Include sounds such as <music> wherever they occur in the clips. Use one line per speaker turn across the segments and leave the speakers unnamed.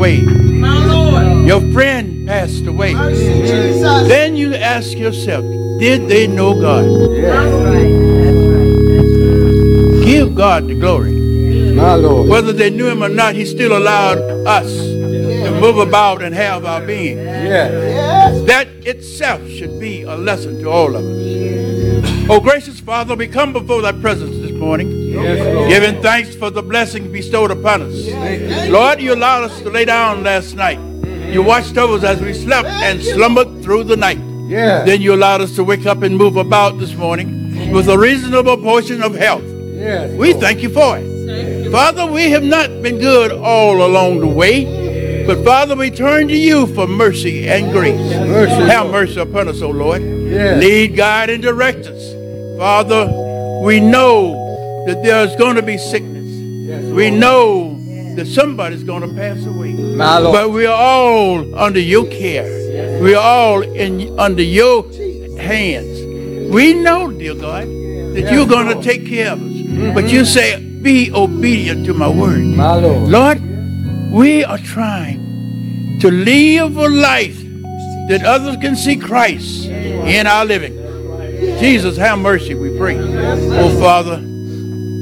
away. Your friend passed away.
Mercy,
Then you ask yourself, did they know God? Give God the glory.
My Lord.
Whether they knew him or not, he still allowed us to move about and have our being.
Yes.
Yes.
That itself should be a lesson to all of us. Oh, gracious Father, we come before thy presence this morning, giving thanks for the blessing bestowed upon us.
You.
Lord, you allowed us to lay down last night. You watched over us as we slept and slumbered through the night.
Yes.
Then you allowed us to wake up and move about this morning with a reasonable portion of health.
Yes.
We thank you for it. Father, we have not been good all along the way, but Father, we turn to you for mercy and grace.
Mercy,
Have
Lord.
mercy upon us, O Lord.
Yes.
Lead, guide, and direct us. Father, we know that there's going to be sickness. we know that somebody's going to pass away. But we are all under your care. We are all in under your hands. We know, dear God, that you're going to take care of us. But you say, be obedient to my word.
My Lord.
Lord, we are trying to live a life that others can see Christ in our living. Jesus, have mercy, we pray. Oh, Father,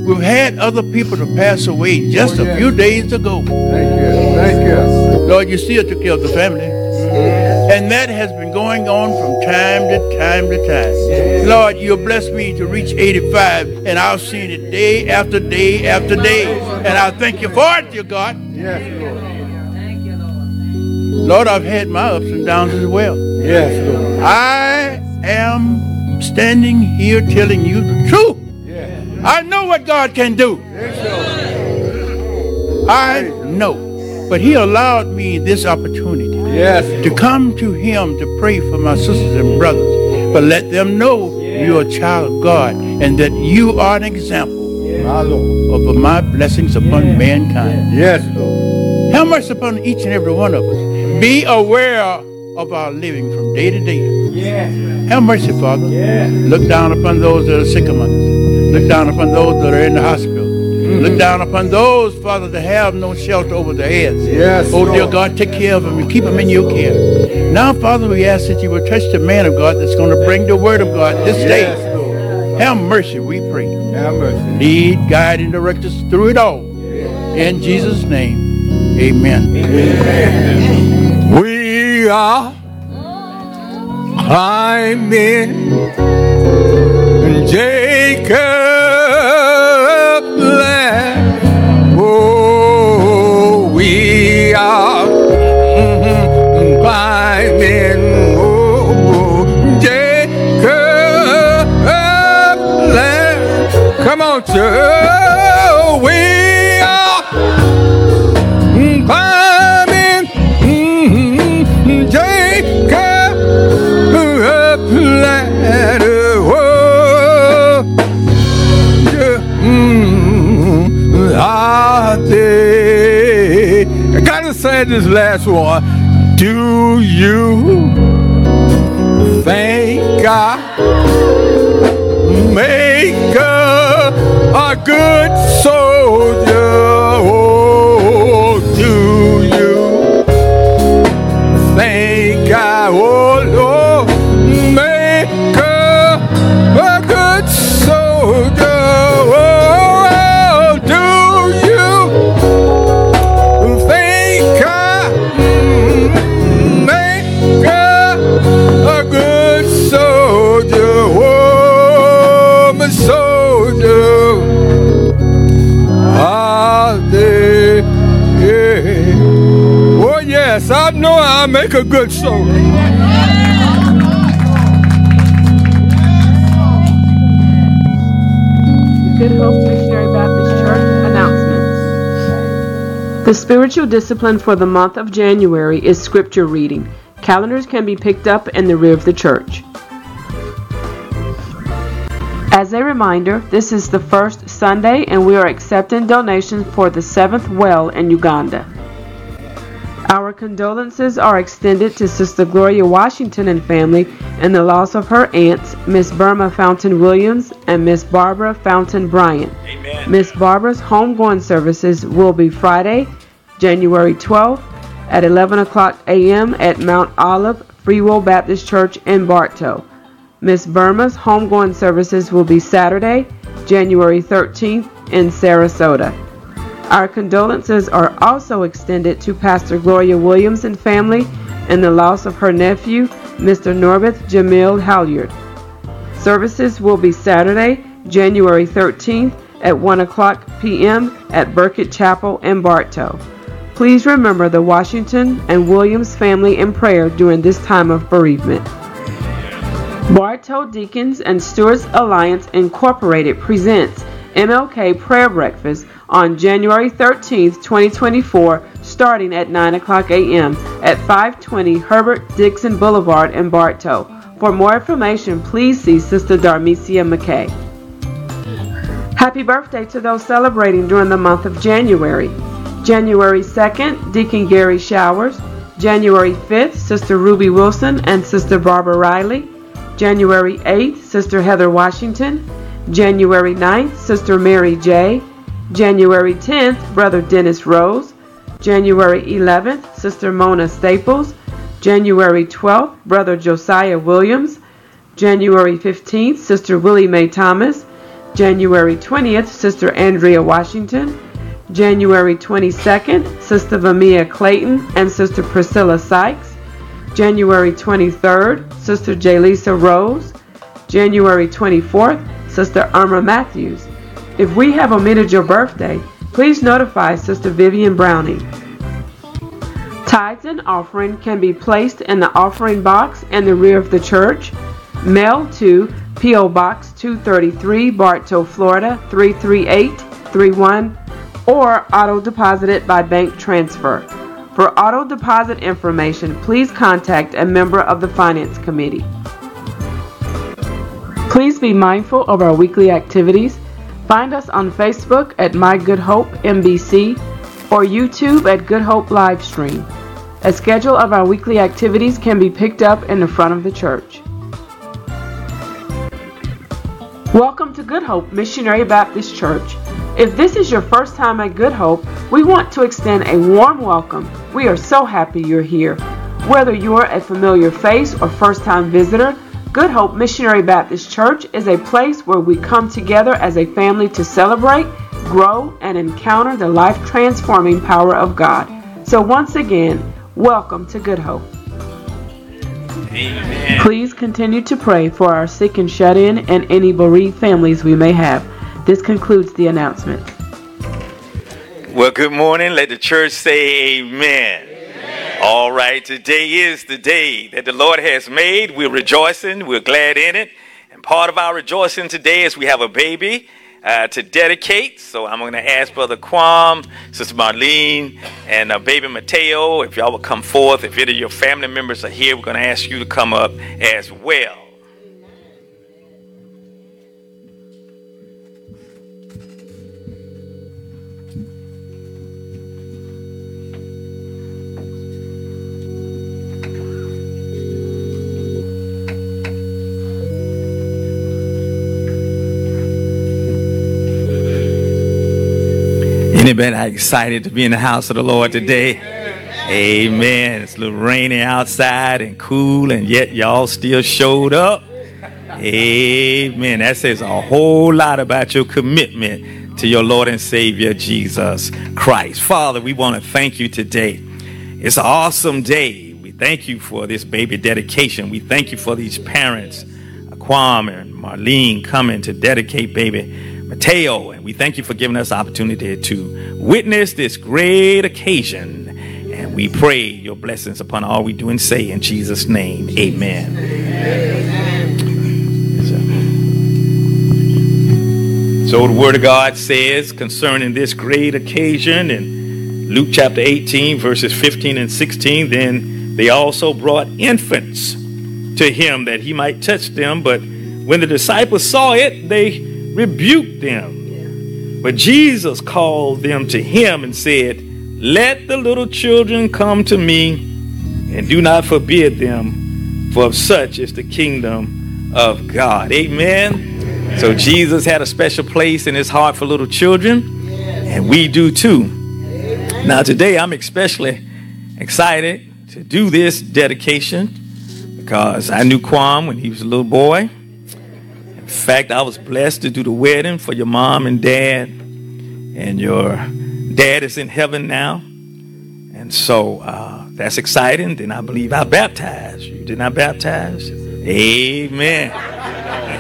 we've had other people to pass away just a few days ago.
Thank you. Thank you.
Lord, you still took care of the family. Mm-hmm. And that has been going on from time to time to time. Lord, you blessed me to reach 85, and I've seen it day after day after day. And I thank you for it, dear God.
Yes, Lord.
Thank you, Lord. Lord, I've had my ups and downs as well.
Yes, Lord.
I am standing here telling you the truth.
Yes.
I know what God can do. I know. But he allowed me this opportunity
Yes.
to come to him to pray for my sisters and brothers. But let them know you're a child of God and that you are an example
Lord.
of my blessings upon mankind.
Yes, Lord.
How much upon each and every one of us. Be aware of our living from day to day.
Yes.
Have mercy, Father. Look down upon those that are sick among us. Look down upon those that are in the hospital. Mm-hmm. Look down upon those, Father, that have no shelter over their heads.
Yes,
Oh, dear God, take care of them and keep them in your care. Now, Father, we ask that you will touch the man of God that's going to bring the word of God this day.
Lord.
Have mercy, we pray.
Have mercy.
Lead, guide, and direct us through it all. In Jesus' name, amen.
We are climbing Jacob's land. Oh, we are mhm, climbing oh, Jacob's land. Come on. Say this last one. Do you think I make a, good soldier? Oh, do you think I will make a good soldier.
Good
Hope Missionary Baptist Church announcements. The spiritual discipline for the month of January is scripture reading. Calendars can be picked up in the rear of the church. As a reminder, this is the first Sunday and we are accepting donations for the seventh well in Uganda. Our condolences are extended to Sister Gloria Washington and family in the loss of her aunts, Miss Burma Fountain Williams and Miss Barbara Fountain Bryant. Miss Barbara's homegoing services will be Friday, January 12th at 11 o'clock a.m. at Mount Olive Free Will Baptist Church in Bartow. Miss Burma's homegoing services will be Saturday, January 13th in Sarasota. Our condolences are also extended to Pastor Gloria Williams and family in the loss of her nephew, Mr. Norbert Jamil Halyard. Services will be Saturday, January 13th at 1 o'clock p.m. at Burkett Chapel in Bartow. Please remember the Washington and Williams family in prayer during this time of bereavement. Bartow Deacons and Stewards Alliance Incorporated presents MLK Prayer Breakfast on January 13th, 2024, starting at 9 o'clock a.m. at 520 Herbert Dixon Boulevard in Bartow. For more information, please see Sister Darmesia McKay. Happy birthday to those celebrating during the month of January. January 2nd, Deacon Gary Showers. January 5th, Sister Ruby Wilson and Sister Barbara Riley. January 8th, Sister Heather Washington. January 9th, Sister Mary J. January 10th, Brother Dennis Rose. January 11th, Sister Mona Staples. January 12th, Brother Josiah Williams. January 15th, Sister Willie Mae Thomas. January 20th, Sister Andrea Washington. January 22nd, Sister Vamia Clayton and Sister Priscilla Sykes. January 23rd, Sister Jalisa Rose. January 24th, Sister Irma Matthews. If we have omitted your birthday, please notify Sister Vivian Browning. Tithes and offering can be placed in the offering box in the rear of the church. Mail to P.O. Box 233, Bartow, Florida 33831, or auto deposited by bank transfer. For auto deposit information, please contact a member of the Finance Committee. Please be mindful of our weekly activities. Find us on Facebook at My Good Hope MBC or YouTube at Good Hope Livestream. A schedule of our weekly activities can be picked up in the front of the church. Welcome to Good Hope Missionary Baptist Church. If this is your first time at Good Hope, we want to extend a warm welcome. We are so happy you're here. Whether you're a familiar face or first time visitor, Good Hope Missionary Baptist Church is a place where we come together as a family to celebrate, grow, and encounter the life transforming power of God. So, once again, welcome to Good Hope.
Amen.
Please continue to pray for our sick and shut in and any bereaved families we may have. This concludes the announcement.
Well, good morning. Let the church say amen. All right, today is the day that the Lord has made. We're rejoicing, we're glad in it. And part of our rejoicing today is we have a baby uh, to dedicate. So I'm going to ask Brother Quam, Sister Marlene, and uh, baby Mateo, if y'all will come forth. If any of your family members are here, we're going to ask you to come up as well. Anybody excited to be in the house of the Lord today? Amen. It's a little rainy outside and cool, and yet y'all still showed up. Amen. That says a whole lot about your commitment to your Lord and Savior Jesus Christ. Father, we want to thank you today. It's an awesome day. We thank you for this baby dedication. We thank you for these parents, Aquam and Marlene, coming to dedicate baby Mateo. And we thank you for giving us the opportunity to witness this great occasion. And We pray your blessings upon all we do and say in Jesus' name. Amen. So the word of God says concerning this great occasion in Luke chapter 18, verses 15 and 16, then they also brought infants to him that he might touch them. But when the disciples saw it, they rebuked them. But Jesus called them to him and said, Let the little children come to me, and do not forbid them, for of such is the kingdom of God. Amen. So Jesus had a special place in his heart for little children, and we do too. Now, today I'm especially excited to do this dedication because I knew Quam when he was a little boy. In fact, I was blessed to do the wedding for your mom and dad, and your dad is in heaven now. And so uh, that's exciting. Then I believe I baptized you. Didn't I baptize? Amen.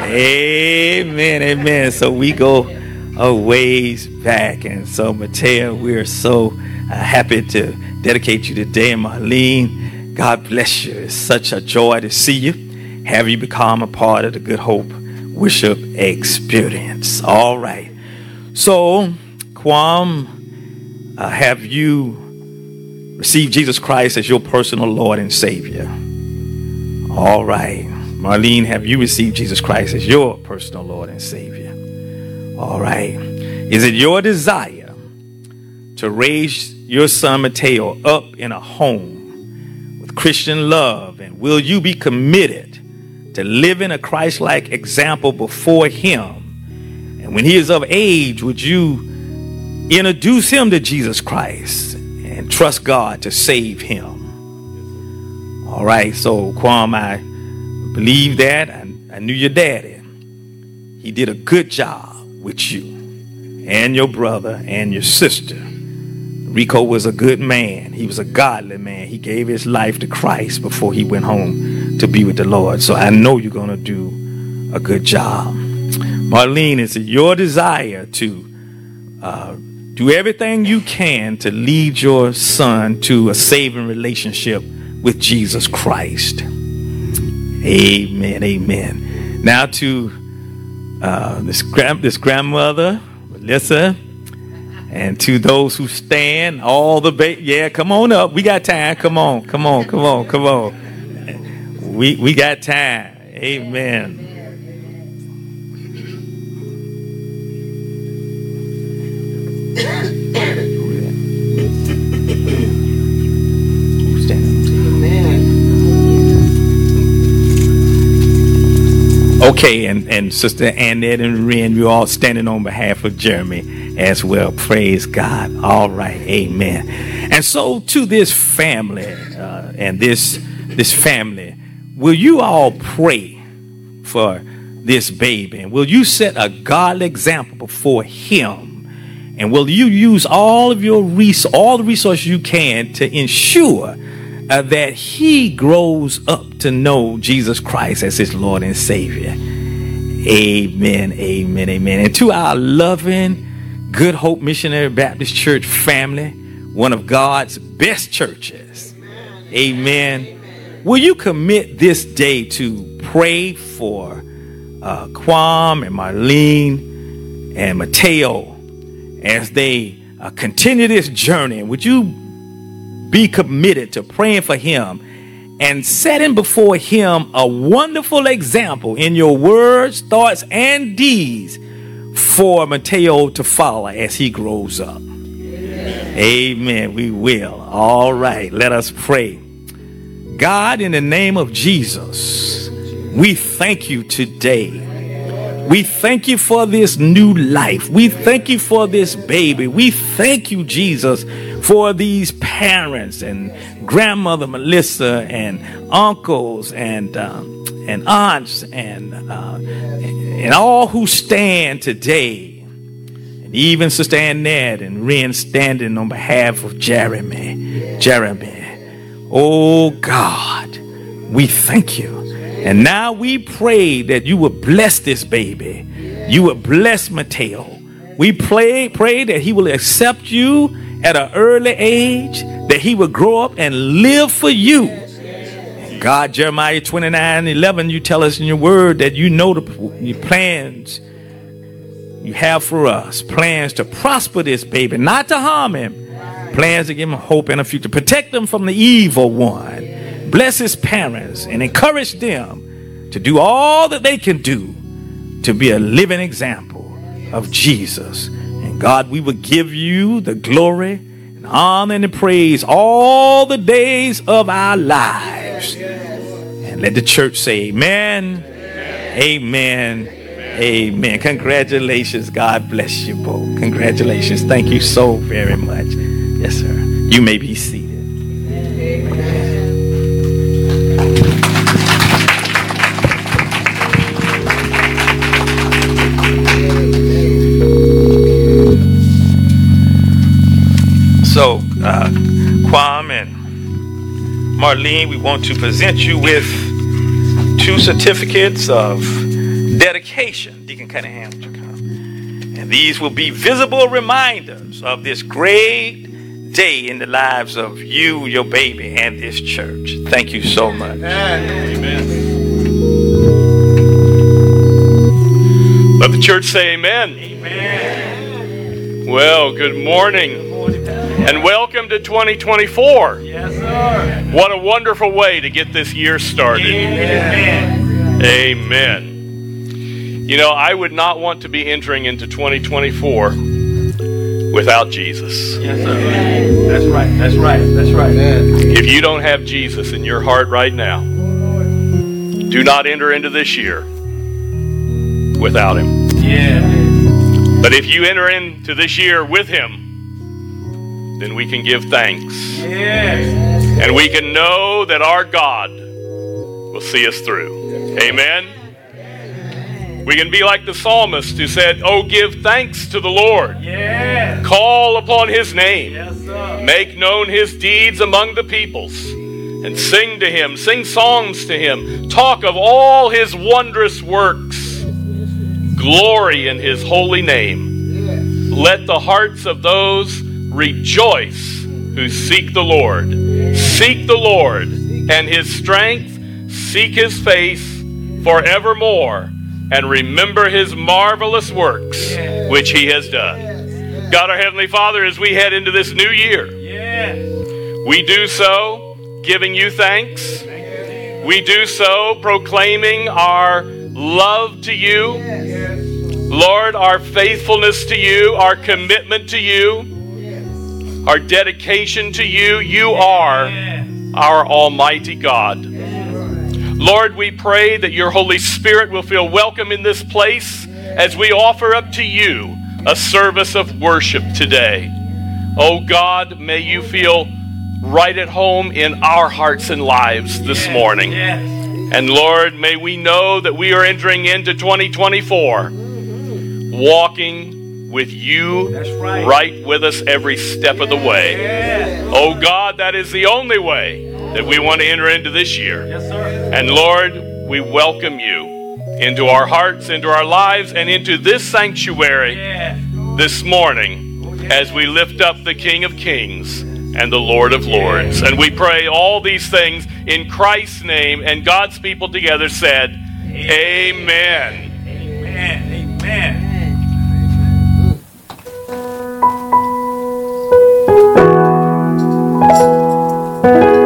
Amen, amen. So we go a ways back. And so, Mateo, we're so uh, happy to dedicate you today. And Marlene, God bless you. It's such a joy to see you. Have you become a part of the Good Hope worship experience? All right. So, Quam, uh, have you received Jesus Christ as your personal Lord and Savior? All right. Marlene, have you received Jesus Christ as your personal Lord and Savior? All right. Is it your desire to raise your son Mateo up in a home with Christian love? And will you be committed to living a Christ like example before him? And when he is of age, would you introduce him to Jesus Christ and trust God to save him? All right. So, Quam, I believe that. I, I knew your daddy. He did a good job with you and your brother and your sister. Rico was a good man. He was a godly man. He gave his life to Christ before he went home to be with the Lord. So I know you're going to do a good job. Marlene, it's your desire to uh, do everything you can to lead your son to a saving relationship with Jesus Christ. Amen. Amen. Now to uh, this, grand, this grandmother, Melissa, and to those who stand, all the ba- yeah, come on up. We got time. Come on, come on, come on, come on. We we got time. Amen. Okay, and, and Sister Annette and Ren, you all standing on behalf of Jeremy as well. Praise God. All right, amen. And so to this family uh, and this this family, will you all pray for this baby? And will you set a godly example before him? And will you use all of your res- all the resources you can to ensure uh, that he grows up to know Jesus Christ as his Lord and Savior. Amen, amen, amen. And to our loving Good Hope Missionary Baptist Church family, one of God's best churches. Amen. amen. Will you commit this day to pray for uh, Quam and Marlene and Mateo as they uh, continue this journey? Would you be committed to praying for him and setting before him a wonderful example in your words, thoughts, and deeds for Mateo to follow as he grows up. Amen. Amen. We will. All right. Let us pray. God, in the name of Jesus, we thank you today. We thank you for this new life. We thank you for this baby. We thank you, Jesus, for these parents and grandmother Melissa and uncles and um, and aunts and uh, and all who stand today, and even Sister Annette and Ren standing on behalf of Jeremy. Jeremy, oh God, we thank you. And now we pray that you will bless this baby. You will bless Mateo. We pray, pray that he will accept you at an early age, that he will grow up and live for you. God, Jeremiah 29 11, you tell us in your word that you know the plans you have for us plans to prosper this baby, not to harm him, plans to give him hope and a future, protect them from the evil one, bless his parents, and encourage them to do all that they can do to be a living example of Jesus. And God, we will give you the glory and honor and the praise all the days of our lives. And let the church say, Amen. Amen. Amen. Congratulations. God bless you both. Congratulations. Thank you so very much. Yes, sir. You may be seated. So, uh, Quam and Marlene, we want to present you with two certificates of dedication. Deacon Cunningham? And these will be visible reminders of this great day in the lives of you, your baby, and this church. Thank you so much.
Let the church say amen. Amen. Well, good morning. And welcome to 2024.
Yes, sir.
What a wonderful way to get this year started.
Amen.
Amen. You know, I would not want to be entering into 2024 without Jesus.
Yes, sir. That's right. That's right. That's right.
If you don't have Jesus in your heart right now, do not enter into this year without Him.
Yeah.
But if you enter into this year with Him, then we can give thanks.
Yes.
And we can know that our God will see us through. Amen. We can be like the psalmist who said, Oh, give thanks to the Lord.
Yes.
Call upon his name.
Yes, sir.
Make known his deeds among the peoples. And sing to him, sing songs to him, talk of all his wondrous works. Glory in his holy name. Let the hearts of those rejoice who seek the Lord. Seek the Lord and his strength, seek his face forevermore, and remember his marvelous works which he has done. God, our Heavenly Father, as we head into this new year,
Yes.
we do so giving you thanks. We do so proclaiming our love to you. Lord, our faithfulness to you, our commitment to you, our dedication to you. You are our Almighty God. Lord, we pray that your Holy Spirit will feel welcome in this place as we offer up to you a service of worship today. Oh God, may you feel right at home in our hearts and lives this morning.
Yes.
And Lord, may we know that we are entering into 2024 walking with you
right.
with us every step of the way.
Yes.
Oh God, that is the only way that we want to enter into this year.
Yes, sir.
And Lord, we welcome you into our hearts, into our lives, and into this sanctuary
Yes.
this morning oh, as we lift up the King of Kings and the Lord of Lords. And we pray all these things in Christ's name, and God's people together said, Amen.
Amen. Amen.
Good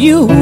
you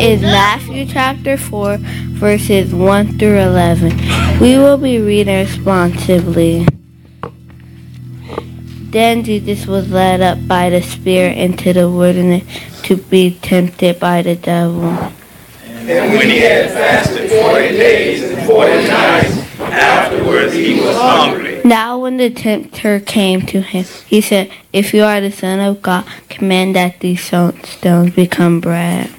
is Matthew chapter 4, verses 1 through 11. We will be reading responsibly. Then Jesus was led up by the Spirit into the wilderness to be tempted by the devil.
And when he had fasted forty days and forty nights, afterwards he was hungry.
Now when the tempter came to him, he said, If you are the Son of God, command that these stones become bread.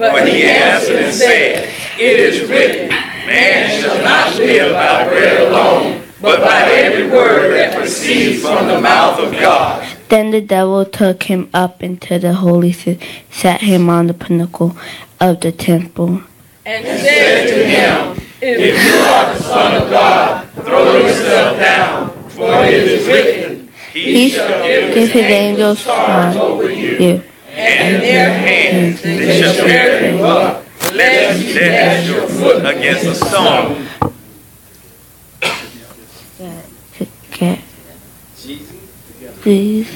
But he answered and said, It is written, Man shall not live by bread alone, but by every word that proceeds from the mouth of God.
Then the devil took him up into the holy city, set him on the pinnacle of the temple,
And said to him, If you are the Son of God, throw yourself down, for it is written,
He shall give his angels charge over you,
and in their hands they shall bear you up, lest you dash your foot against a stone.
to get. Please.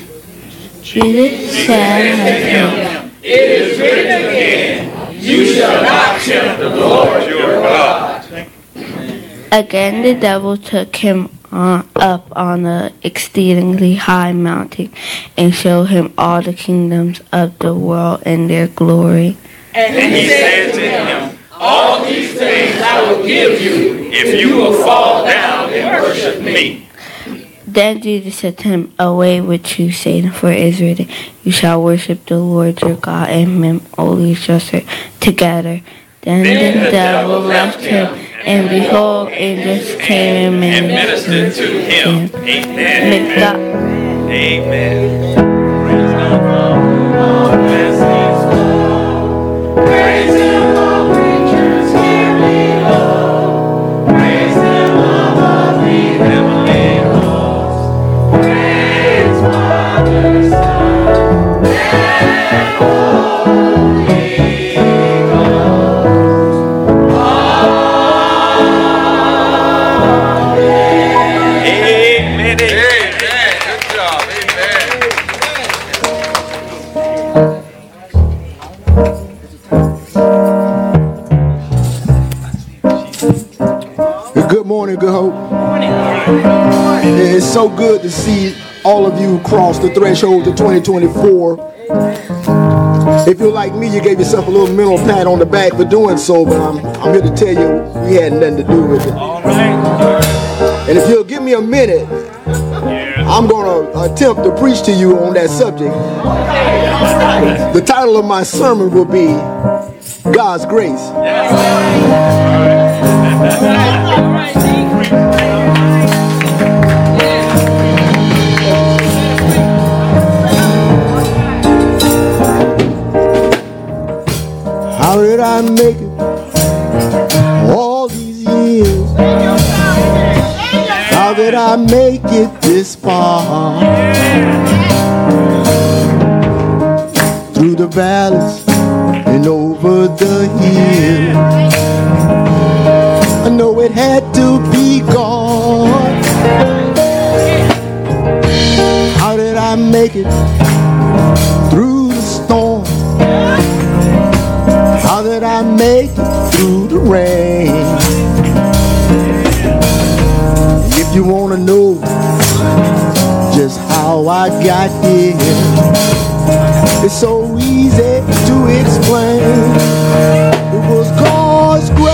Jesus said,
It is written again, You shall not tempt the Lord your God.
Again the devil took him on, up on a exceedingly high mountain and showed him all the kingdoms of the world and their glory.
And he said to him, All these things I will give you, if you will fall down and worship me.
Then Jesus said to him, Away with you, Satan, for it is written, You shall worship the Lord your God, and him only shall serve together. Then, the, devil left him, and behold, angels came and
And
ministered
ministered to him. Amen.
May
Amen. Praise God. Bless his Lord. Praise him, all
so good to see all of you cross the threshold to 2024. If you're like me, you gave yourself a little mental pat on the back for doing so, but I'm, I'm here to tell you we had nothing to do with it. And if you'll give me a minute, I'm going to attempt to preach to you on that subject. The title of my sermon will be God's Grace. <laughs> How did I make it all these years? How did I make it this far? Through the valleys and over the hills. I know it had to be God. How did I make it make it through the rain? If you wanna know just how I got here, it's so easy to explain. It was God's grace.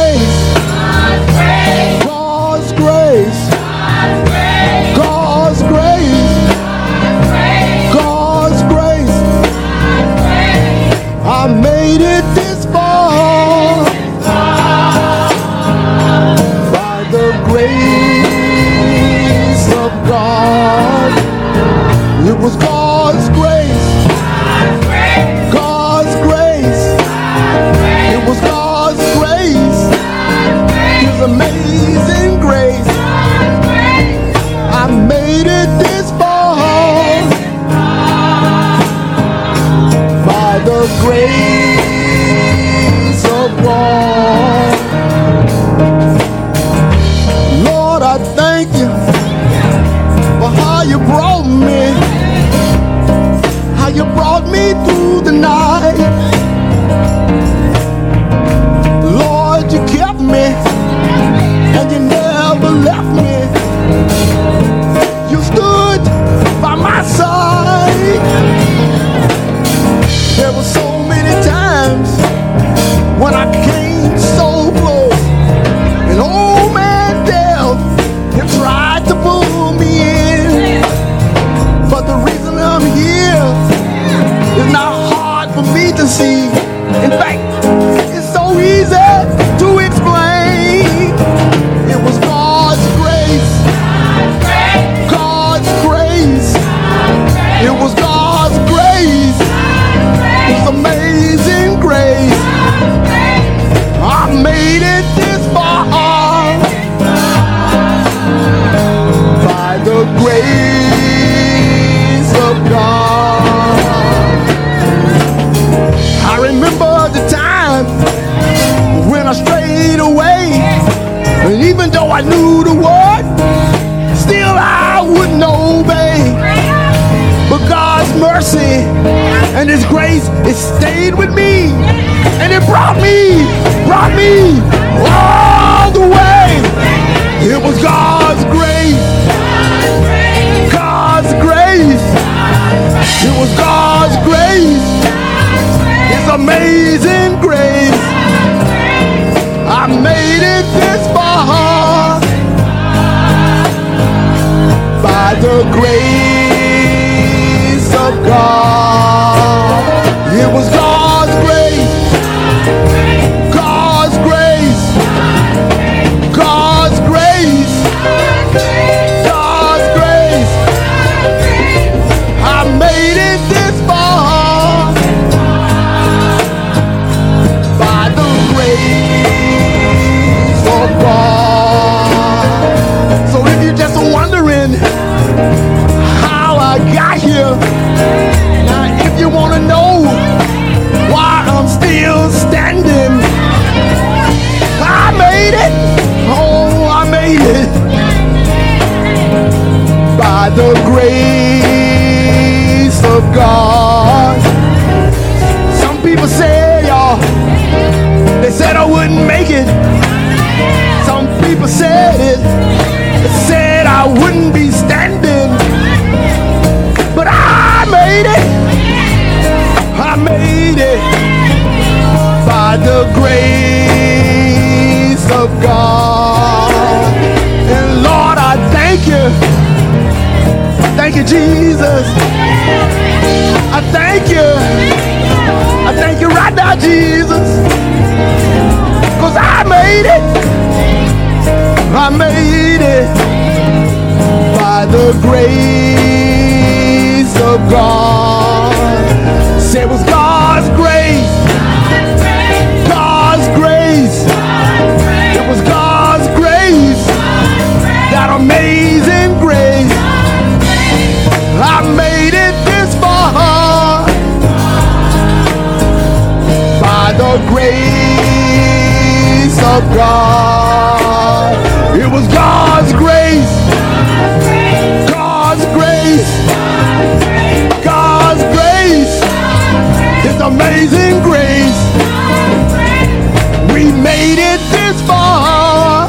made it this far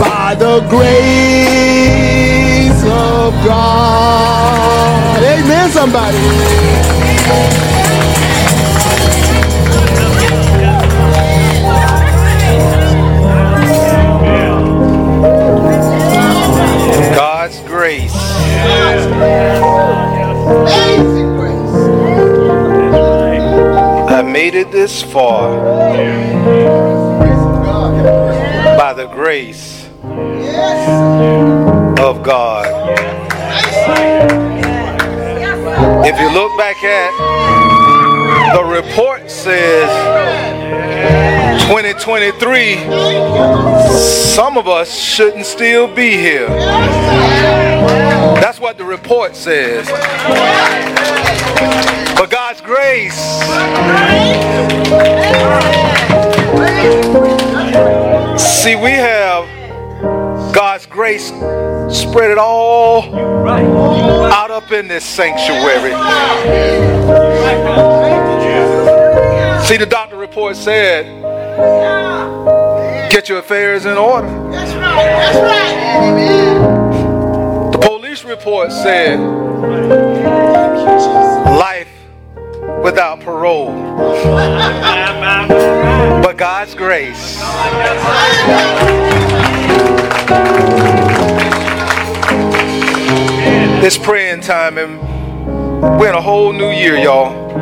by the grace of God. Amen, somebody.
made it this far by the grace of God. If you look back at the report says 2023 some of us shouldn't still be here. That's what the report says. But God grace. See, we have God's grace spread it all out up in this sanctuary. See, the doctor report said, get your affairs in order.
That's right, that's right.
The police report said, without parole. But God's grace. It's praying time, and we're in a whole new year, y'all.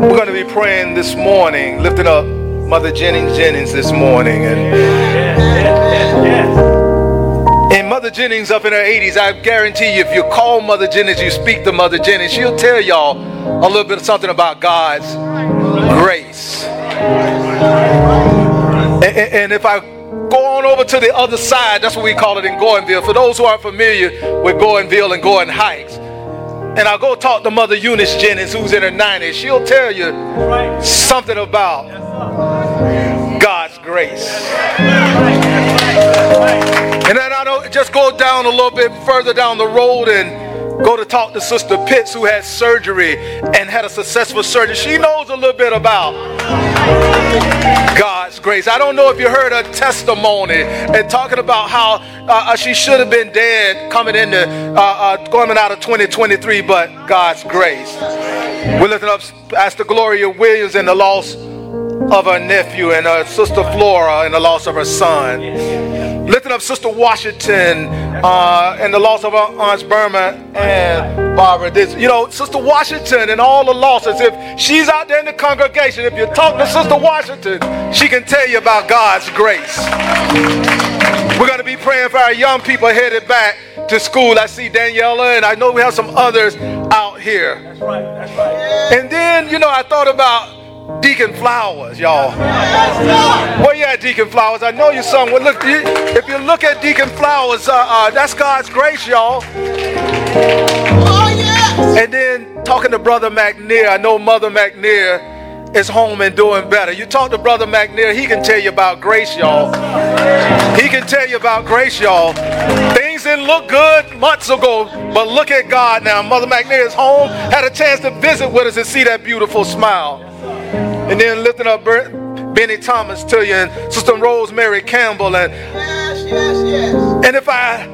We're going to be praying this morning, lifting up Mother Jennings Jennings this morning. And, and Mother Jennings up in her 80s, I guarantee you, if you call Mother Jennings, you speak to Mother Jennings, she'll tell y'all a little bit of something about God's grace. And, and- if I go on over to the other side, that's what we call it in Goinville. For those who aren't familiar with Goinville and Goin Heights, and I'll go talk to Mother Eunice Jennings, who's in her 90s. She'll tell you something about God's grace. And then I don't just go down a little bit further down the road and go to talk to Sister Pitts, who had surgery and had a successful surgery. She knows a little bit about God's grace. I don't know if you heard her testimony and talking about how uh, uh, she should have been dead coming into uh, uh, coming out of 2023, but God's grace. We're lifting up Pastor Gloria Williams and the loss of her nephew and her sister Flora and the loss of her son. Lifting up Sister Washington uh, and the loss of her aunts Burma and Barbara. This, you know, Sister Washington and all the losses. If she's out there in the congregation, if you talk to Sister Washington, she can tell you about God's grace. We're going to be praying for our young people headed back to school. I see Daniela, and I know we have some others out here. That's right. That's right. And then, you know, I thought about Deacon Flowers, y'all. Where you at, Deacon Flowers? I know you. Well, look, if you look at Deacon Flowers, uh, uh, that's God's grace, y'all. And then talking to Brother McNear, I know Mother McNear is home and doing better. You talk to Brother McNear, he can tell you about grace, y'all. He can tell you about grace, y'all. Things didn't look good months ago, but look at God now. Mother McNair is home, had a chance to visit with us and see that beautiful smile. And then lifting up Ber- Benny Thomas to you and Sister Rosemary Campbell. And,
Yes, yes, yes.
and if I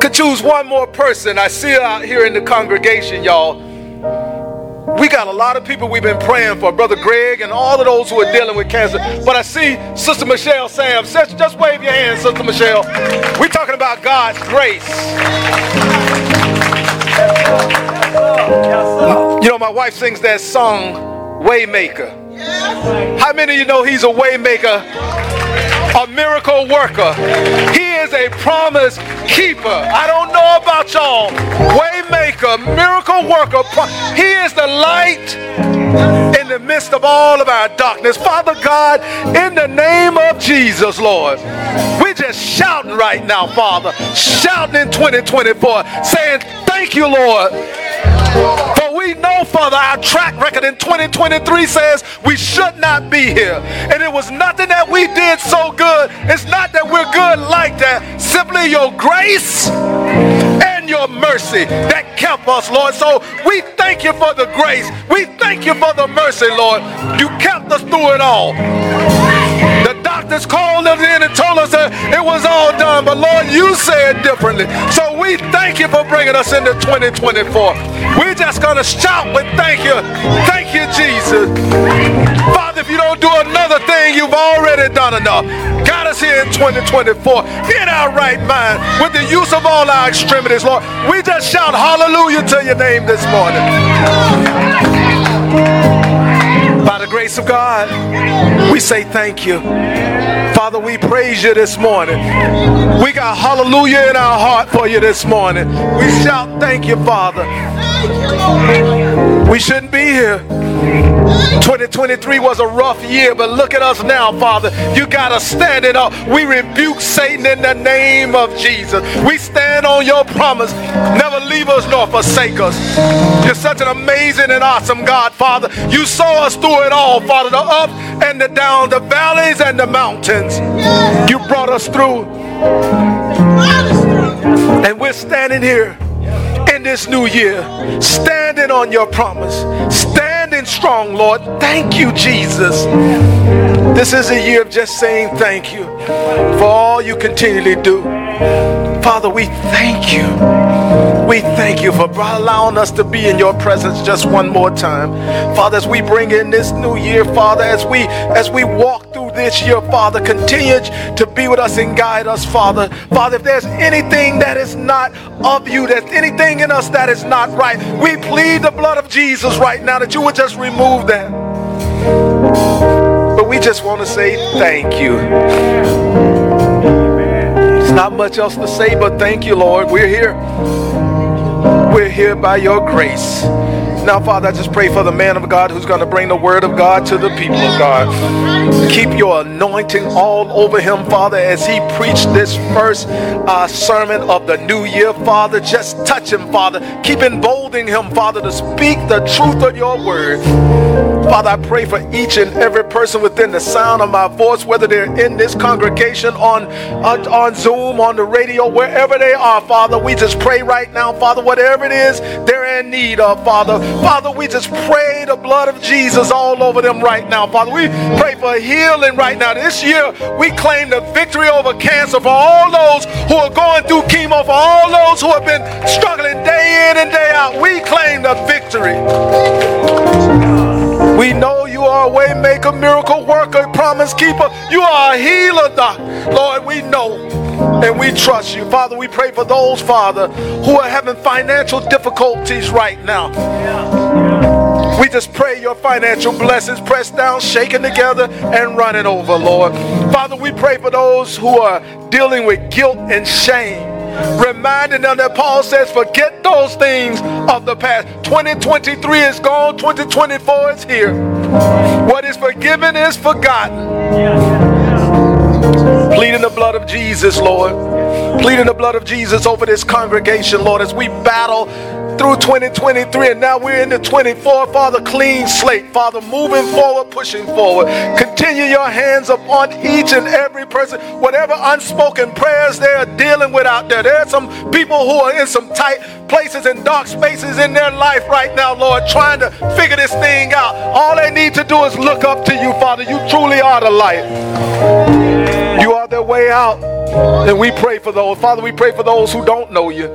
could choose one more person, I see out here in the congregation, y'all. We got a lot of people we've been praying for, Brother Greg and all of those who are dealing with cancer. But I see Sister Michelle Sam. Just, just wave your hand, Sister Michelle. We're talking about God's grace. You know, my wife sings that song, Waymaker. How many of you know he's a waymaker, a miracle worker? He is a promise keeper. I don't know about y'all. Waymaker, miracle worker. pro- He is the light the midst of all of our darkness. Father God, in the name of Jesus, Lord, we're just shouting right now, Father, shouting in 2024, saying, Thank you, Lord. For we know, Father, our track record in 2023 says we should not be here. And it was nothing that we did so good. It's not that we're good like that. Simply your grace your mercy that kept us, Lord. So we thank you for the grace. We thank you for the mercy, Lord. You kept us through it all. The doctors called us in and told us that it was all done, but Lord, you said differently. So we thank you for bringing us into 2024. We're just going to shout with thank you. Thank you, Jesus. If you don't do another thing, you've already done enough. Got us here in 2024 in our right mind with the use of all our extremities, Lord. We just shout hallelujah to your name this morning. By the grace of God, we say thank you. Father, we praise you this morning. We got hallelujah in our heart for you this morning. We shout thank you, Father. We shouldn't be here. 2023 was a rough year, but look at us now, Father. You got us standing up. We rebuke Satan in the name of Jesus. We stand on your promise. Never leave us nor forsake us. You're such an amazing and awesome God, Father. You saw us through it all, Father, the up and the down, the valleys and the mountains. You brought us through. And we're standing here in this new year, standing on your promise, standing strong, Lord. Thank you, Jesus. This is a year of just saying thank you for all you continually do. Father, we thank you. We thank you for allowing us to be in your presence just one more time. Father, as we bring in this new year, Father, as we as we walk this year, Father, continue to be with us and guide us, Father. Father, if there's anything that is not of you, there's anything in us that is not right, we plead the blood of Jesus right now that you would just remove that. But we just want to say thank you. There's not much else to say, but thank you, Lord. We're here. We're here by your grace. Now, Father, I just pray for the man of God who's going to bring the word of God to the people of God. Keep your anointing all over him, Father, as he preached this first uh, sermon of the new year, Father. Just touch him, Father. Keep emboldening him, Father, to speak the truth of your word. Father, I pray for each and every person within the sound of my voice, whether they're in this congregation, on, on, on Zoom, on the radio, wherever they are, Father. We just pray right now, Father, whatever it is they're in need of, Father. Father, we just pray the blood of Jesus all over them right now, Father. We pray for healing right now. This year, we claim the victory over cancer for all those who are going through chemo, for all those who have been struggling day in and day out. We claim the victory. We know you are a way maker, miracle worker, promise keeper. You are a healer, doc. Lord, we know and we trust you. Father, we pray for those, Father, who are having financial difficulties right now. We just pray your financial blessings pressed down, shaken together, and running over, Lord. Father, we pray for those who are dealing with guilt and shame reminding them that Paul says, forget those things of the past. 2023 is gone, 2024 is here. What is forgiven is forgotten. Pleading the blood of Jesus, Lord. Pleading the blood of Jesus over this congregation, Lord, as we battle through 2023 and now we're in the 24 father clean slate. Father moving forward pushing forward. Continue your hands upon each and every person. Whatever unspoken prayers they're dealing with out there there are some people who are in some tight places and dark spaces in their life right now lord trying to figure this thing out. All they need to do is look up to you father. You truly are the light. You are their way out and we pray for those father we pray for those who don't know you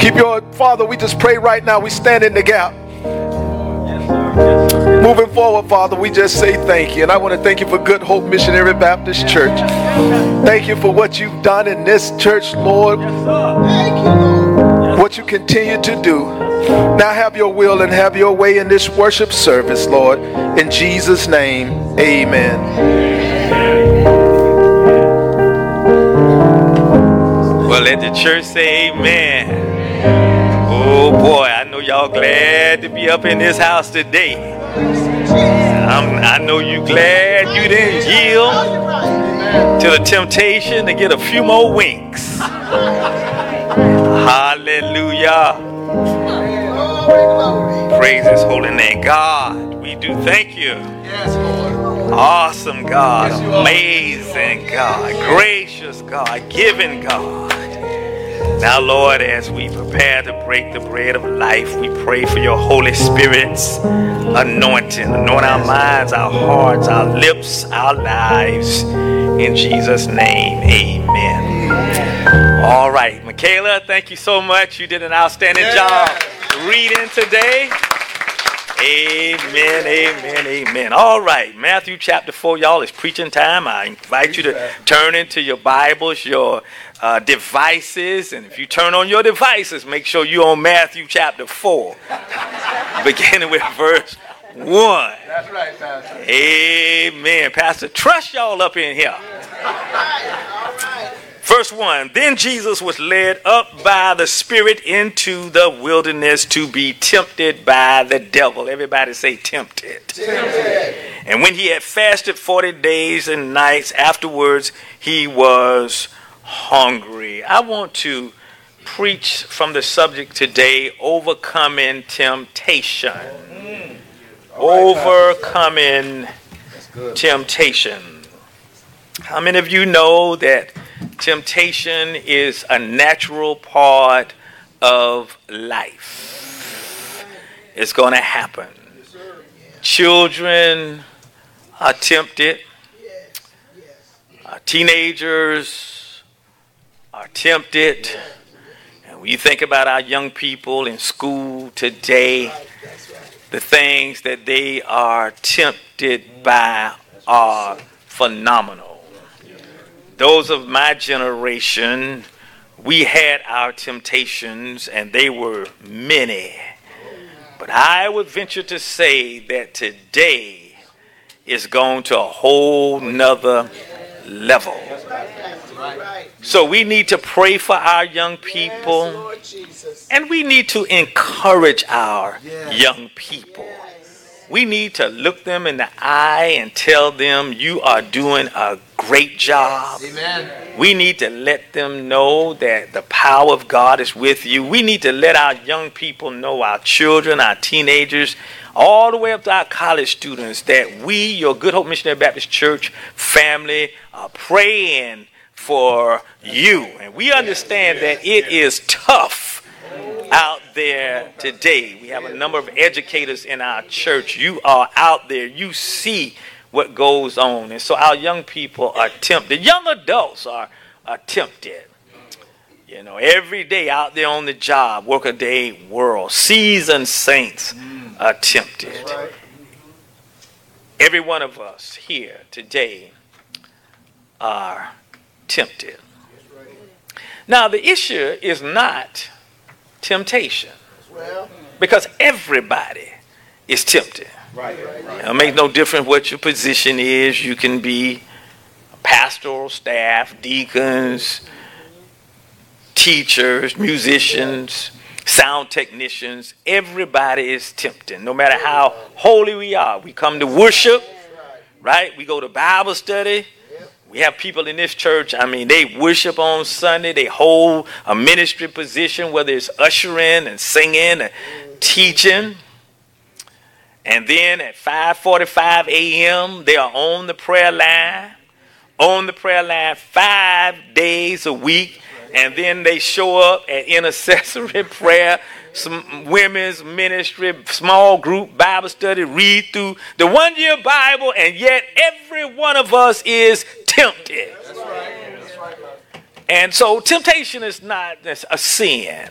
Keep your Father, we just pray right now. We stand in the gap. Moving forward, Father, we just say thank you. And I want to thank you for Good Hope Missionary Baptist Church. Thank you for what you've done in this church, Lord. What you continue to do. Now have your will and have your way in this worship service, Lord. In Jesus' name, amen.
Well, let the church say amen. Oh boy, I know y'all glad to be up in this house today. I'm, I know you glad you didn't yield to the temptation to get a few more winks. Hallelujah. Praise his holy name. God, we do thank you. Awesome God, amazing God, gracious God, giving God. Now, Lord, as we prepare to break the bread of life, we pray for your Holy Spirit's anointing. Anoint our minds, our hearts, our lips, our lives. In Jesus' name, amen. All right, Michaela, thank you so much. You did an outstanding job reading today. Amen, amen, amen. All right, Matthew chapter 4, y'all, it's preaching time. I invite you to turn into your Bibles, your uh, devices, and if you turn on your devices, make sure you're on Matthew chapter 4, <laughs> beginning with verse 1.
That's right, Pastor.
Amen. Pastor, trust y'all up in here. Verse 1 Then Jesus was led up by the Spirit into the wilderness to be tempted by the devil. Everybody say, tempted. tempted. And when he had fasted 40 days and nights, afterwards he was hungry. I want to preach from the subject today overcoming temptation. Overcoming temptation. How many of you know that temptation is a natural part of life? It's going to happen. Children are tempted, teenagers are tempted. And when you think about our young people in school today, the things that they are tempted by are phenomenal those of my generation, we had our temptations and they were many. But I would venture to say that today is going to a whole nother level. So we need to pray for our young people and we need to encourage our young people. We need to look them in the eye and tell them you are doing a great job. Amen. We need to let them know that the power of God is with you. We need to let our young people know, our children, our teenagers, all the way up to our college students, that we, your Good Hope Missionary Baptist Church family, are praying for you. And we understand that it is tough out there today. We have a number of educators in our church. You are out there. You see what goes on. And so our young people are tempted. Young adults are, are tempted. You know, every day out there on the job, workaday world, seasoned saints are tempted. Every one of us here today are tempted. Now, the issue is not temptation. Because everybody is tempted. Right, right, It makes no difference what your position is. You can be pastoral staff, deacons, teachers, musicians, sound technicians. Everybody is tempted. No matter how holy we are, we come to worship, right? We go to Bible study. We have people in this church, I mean, they worship on Sunday, they hold a ministry position, whether it's ushering and singing and teaching. And then at 5:45 a.m., they are on the prayer line, on the prayer line five days a week, and then they show up at intercessory <laughs> prayer some women's ministry, small group Bible study, read through the one year Bible, and yet every one of us is tempted. And so temptation is not a sin.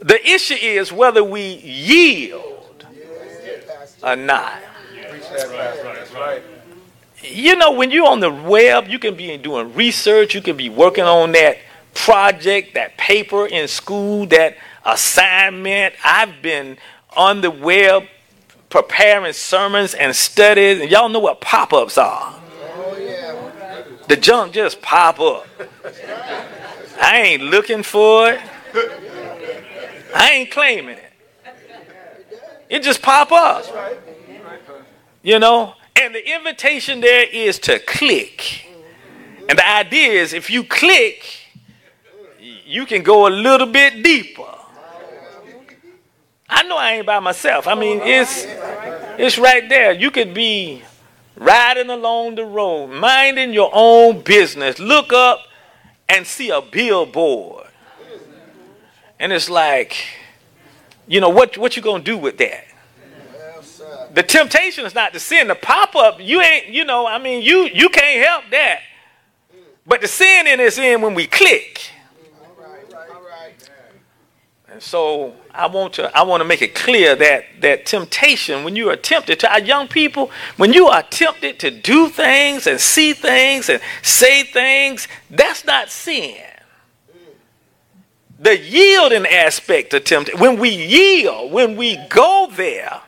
The issue is whether we yield or not. You know, when you're on the web, you can be doing research, you can be working on that project, that paper in school, that assignment. I've been on the web preparing sermons and studies, and y'all know what pop ups are. The junk just pop up. I ain't looking for it. I ain't claiming it. It just pop up. You know? And the invitation there is to click. And the idea is if you click, you can go a little bit deeper. I know I ain't by myself. I mean, it's it's right there. You could be riding along the road, minding your own business. Look up and see a billboard. And it's like, you know, what what you gonna do with that? The temptation is not to sin. The pop-up, you ain't, you know, I mean, you you can't help that. But the sin in is in when we click. And so I want to I want to make it clear that that temptation, when you are tempted to our young people, when you are tempted to do things and see things and say things, that's not sin. The yielding aspect of temptation, when we yield, when we go there,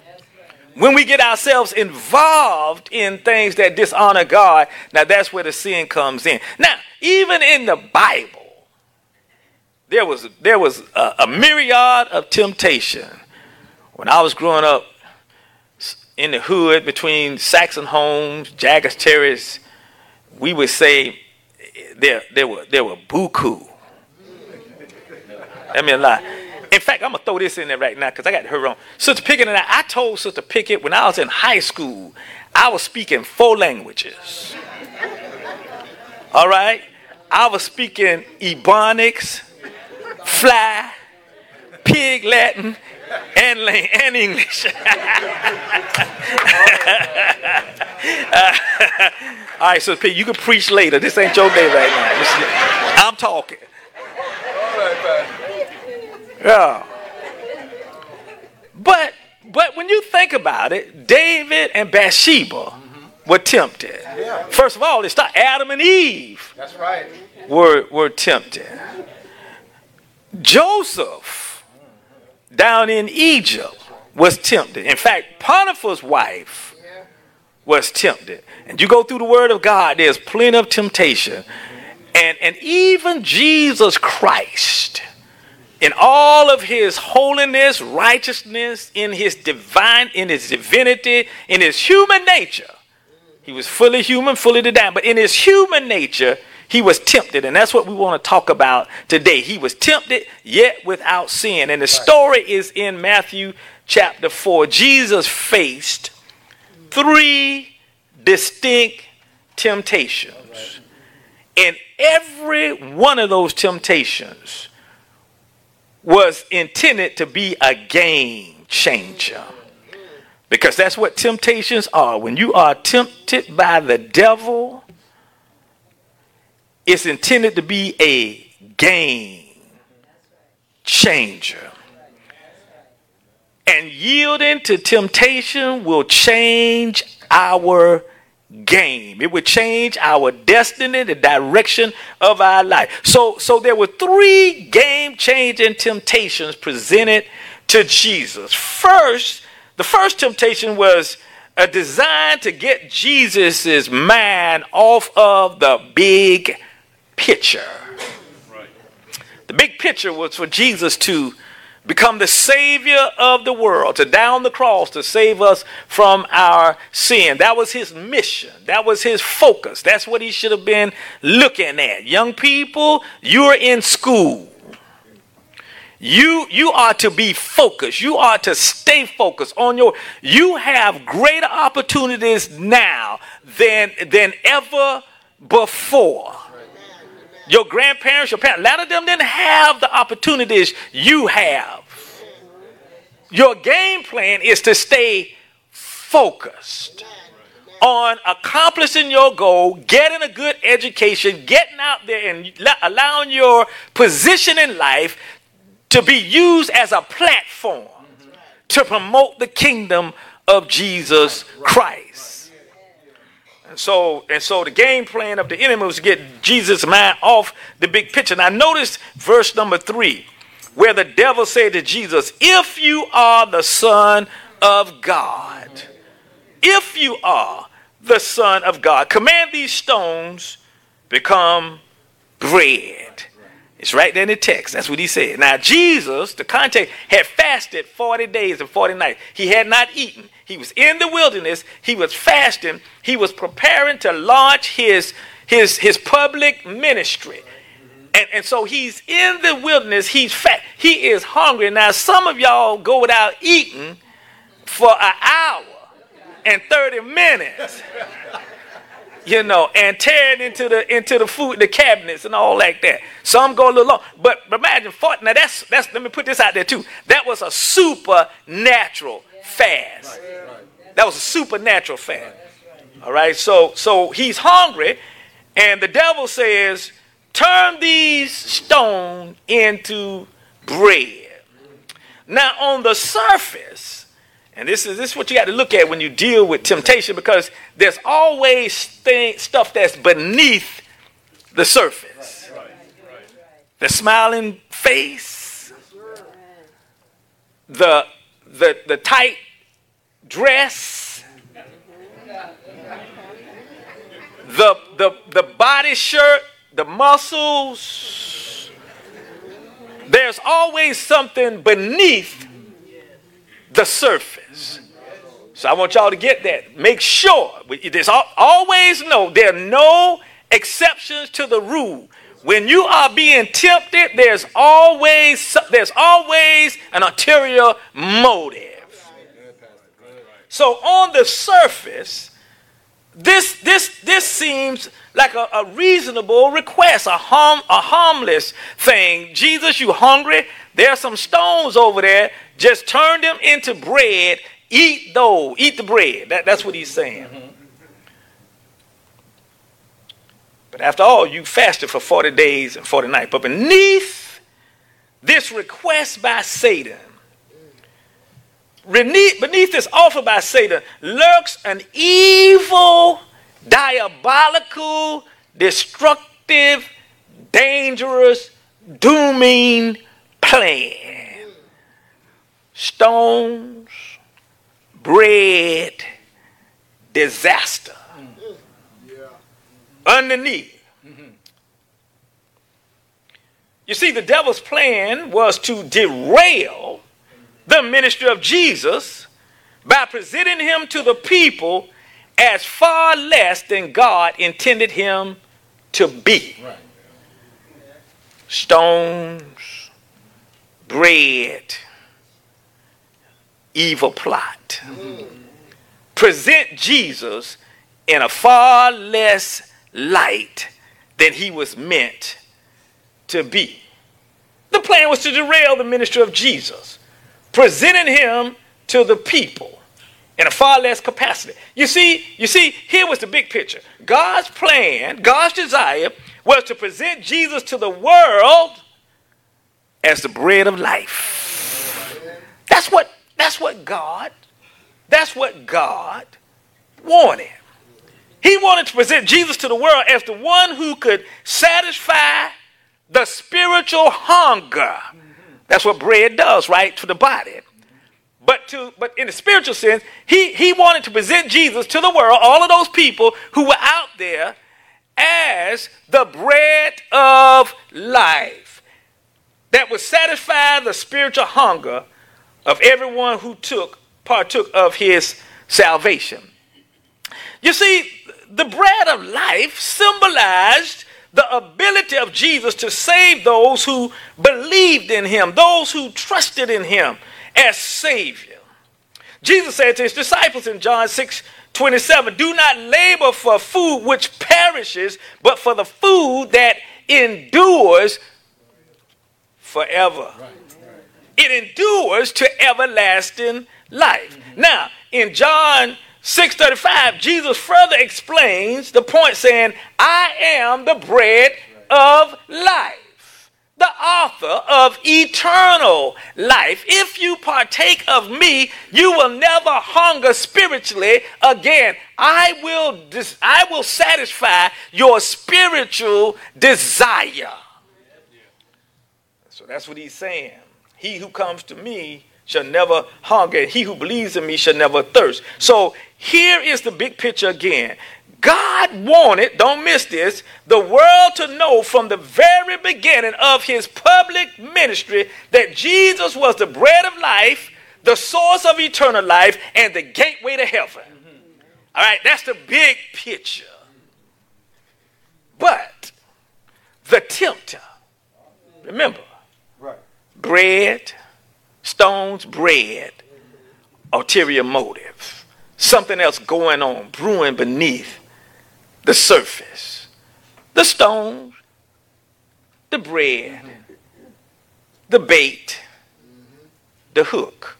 When we get ourselves involved in things that dishonor God, now that's where the sin comes in. Now, even in the Bible, there was there was a, a myriad of temptation. When I was growing up in the hood between Saxon Homes, Jaggers Terrace, we would say there there were there were buku. Let me lie. In fact, I'm gonna throw this in there right now because I got her wrong. Sister Pickett and I, I told Sister Pickett when I was in high school, I was speaking four languages. All right, I was speaking Ebonics, Fly, Pig Latin, and and English. <laughs> all right, so Pete, you can preach later. This ain't your day right now. I'm talking. Yeah. But but when you think about it, David and Bathsheba mm-hmm. were tempted. Yeah. First of all, it's not Adam and Eve.
That's right.
Were were tempted. Joseph down in Egypt was tempted. In fact, Potiphar's wife was tempted. And you go through the word of God, there's plenty of temptation. And and even Jesus Christ in all of his holiness, righteousness, in his divine, in his divinity, in his human nature. He was fully human, fully divine, but in his human nature, he was tempted, and that's what we want to talk about today. He was tempted, yet without sin. And the story is in Matthew chapter 4. Jesus faced three distinct temptations. And every one of those temptations was intended to be a game changer. Because that's what temptations are. When you are tempted by the devil, it's intended to be a game changer. And yielding to temptation will change our game. It would change our destiny, the direction of our life. So, so there were three game changing temptations presented to Jesus. First, the first temptation was a design to get Jesus' mind off of the big picture. The big picture was for Jesus to become the Savior of the world, to down the cross to save us from our sin. That was his mission. That was his focus. That's what he should have been looking at. Young people, you're in school. You, you are to be focused. You are to stay focused on your. You have greater opportunities now than, than ever before. Your grandparents, your parents, a lot of them didn't have the opportunities you have. Your game plan is to stay focused on accomplishing your goal, getting a good education, getting out there and allowing your position in life to be used as a platform to promote the kingdom of Jesus Christ. So, and so the game plan of the enemy was to get Jesus' mind off the big picture. Now notice verse number three, where the devil said to Jesus, If you are the Son of God, if you are the Son of God, command these stones become bread. It's right there in the text. That's what he said. Now, Jesus, the context, had fasted 40 days and 40 nights. He had not eaten. He was in the wilderness. He was fasting. He was preparing to launch his, his, his public ministry. And, and so he's in the wilderness. He's fat. He is hungry. Now, some of y'all go without eating for an hour and 30 minutes you know, and tearing into the into the food, the cabinets and all like that. Some go a little long, but imagine 40. Now that's that's let me put this out there too. That was a supernatural fast. That was a supernatural fast. All right, so so he's hungry, and the devil says, "Turn these stones into bread." Now on the surface and this is this is what you got to look at when you deal with temptation because there's always thing, stuff that's beneath the surface. The smiling face, the the the tight dress, the, the, the body shirt, the muscles. There's always something beneath the surface. So I want y'all to get that. Make sure. There's always no, there are no exceptions to the rule. When you are being tempted, there's always there's always an ulterior motive. So on the surface, this this this seems like a, a reasonable request, a harm a harmless thing. Jesus, you hungry? There are some stones over there. Just turn them into bread. Eat those. Eat the bread. That, that's what he's saying. But after all, you fasted for 40 days and 40 nights. But beneath this request by Satan, beneath this offer by Satan, lurks an evil, diabolical, destructive, dangerous, dooming plan. Stones, bread, disaster mm-hmm. underneath. Mm-hmm. You see, the devil's plan was to derail the ministry of Jesus by presenting him to the people as far less than God intended him to be. Stones, bread, evil plot. Mm-hmm. Present Jesus in a far less light than he was meant to be. The plan was to derail the ministry of Jesus, presenting him to the people in a far less capacity. You see, you see, here was the big picture. God's plan, God's desire was to present Jesus to the world as the bread of life. That's what that's what God that's what God wanted. He wanted to present Jesus to the world as the one who could satisfy the spiritual hunger. That's what bread does, right, to the body. But to but in the spiritual sense, he, he wanted to present Jesus to the world, all of those people who were out there, as the bread of life that would satisfy the spiritual hunger of everyone who took partook of his salvation. You see, the bread of life symbolized the ability of Jesus to save those who believed in him, those who trusted in him as Savior. Jesus said to his disciples in John 6 27, Do not labor for food which perishes, but for the food that endures forever. It endures to everlasting life. Mm-hmm. Now, in John 635, Jesus further explains the point saying, I am the bread of life, the author of eternal life. If you partake of me, you will never hunger spiritually again. I will, dis- I will satisfy your spiritual desire. So that's what he's saying. He who comes to me shall never hunger. He who believes in me shall never thirst. So here is the big picture again. God wanted, don't miss this, the world to know from the very beginning of his public ministry that Jesus was the bread of life, the source of eternal life, and the gateway to heaven. All right, that's the big picture. But the tempter, remember, bread, stones, bread, ulterior motive. Something else going on, brewing beneath the surface. The stones, the bread, the bait, the hook.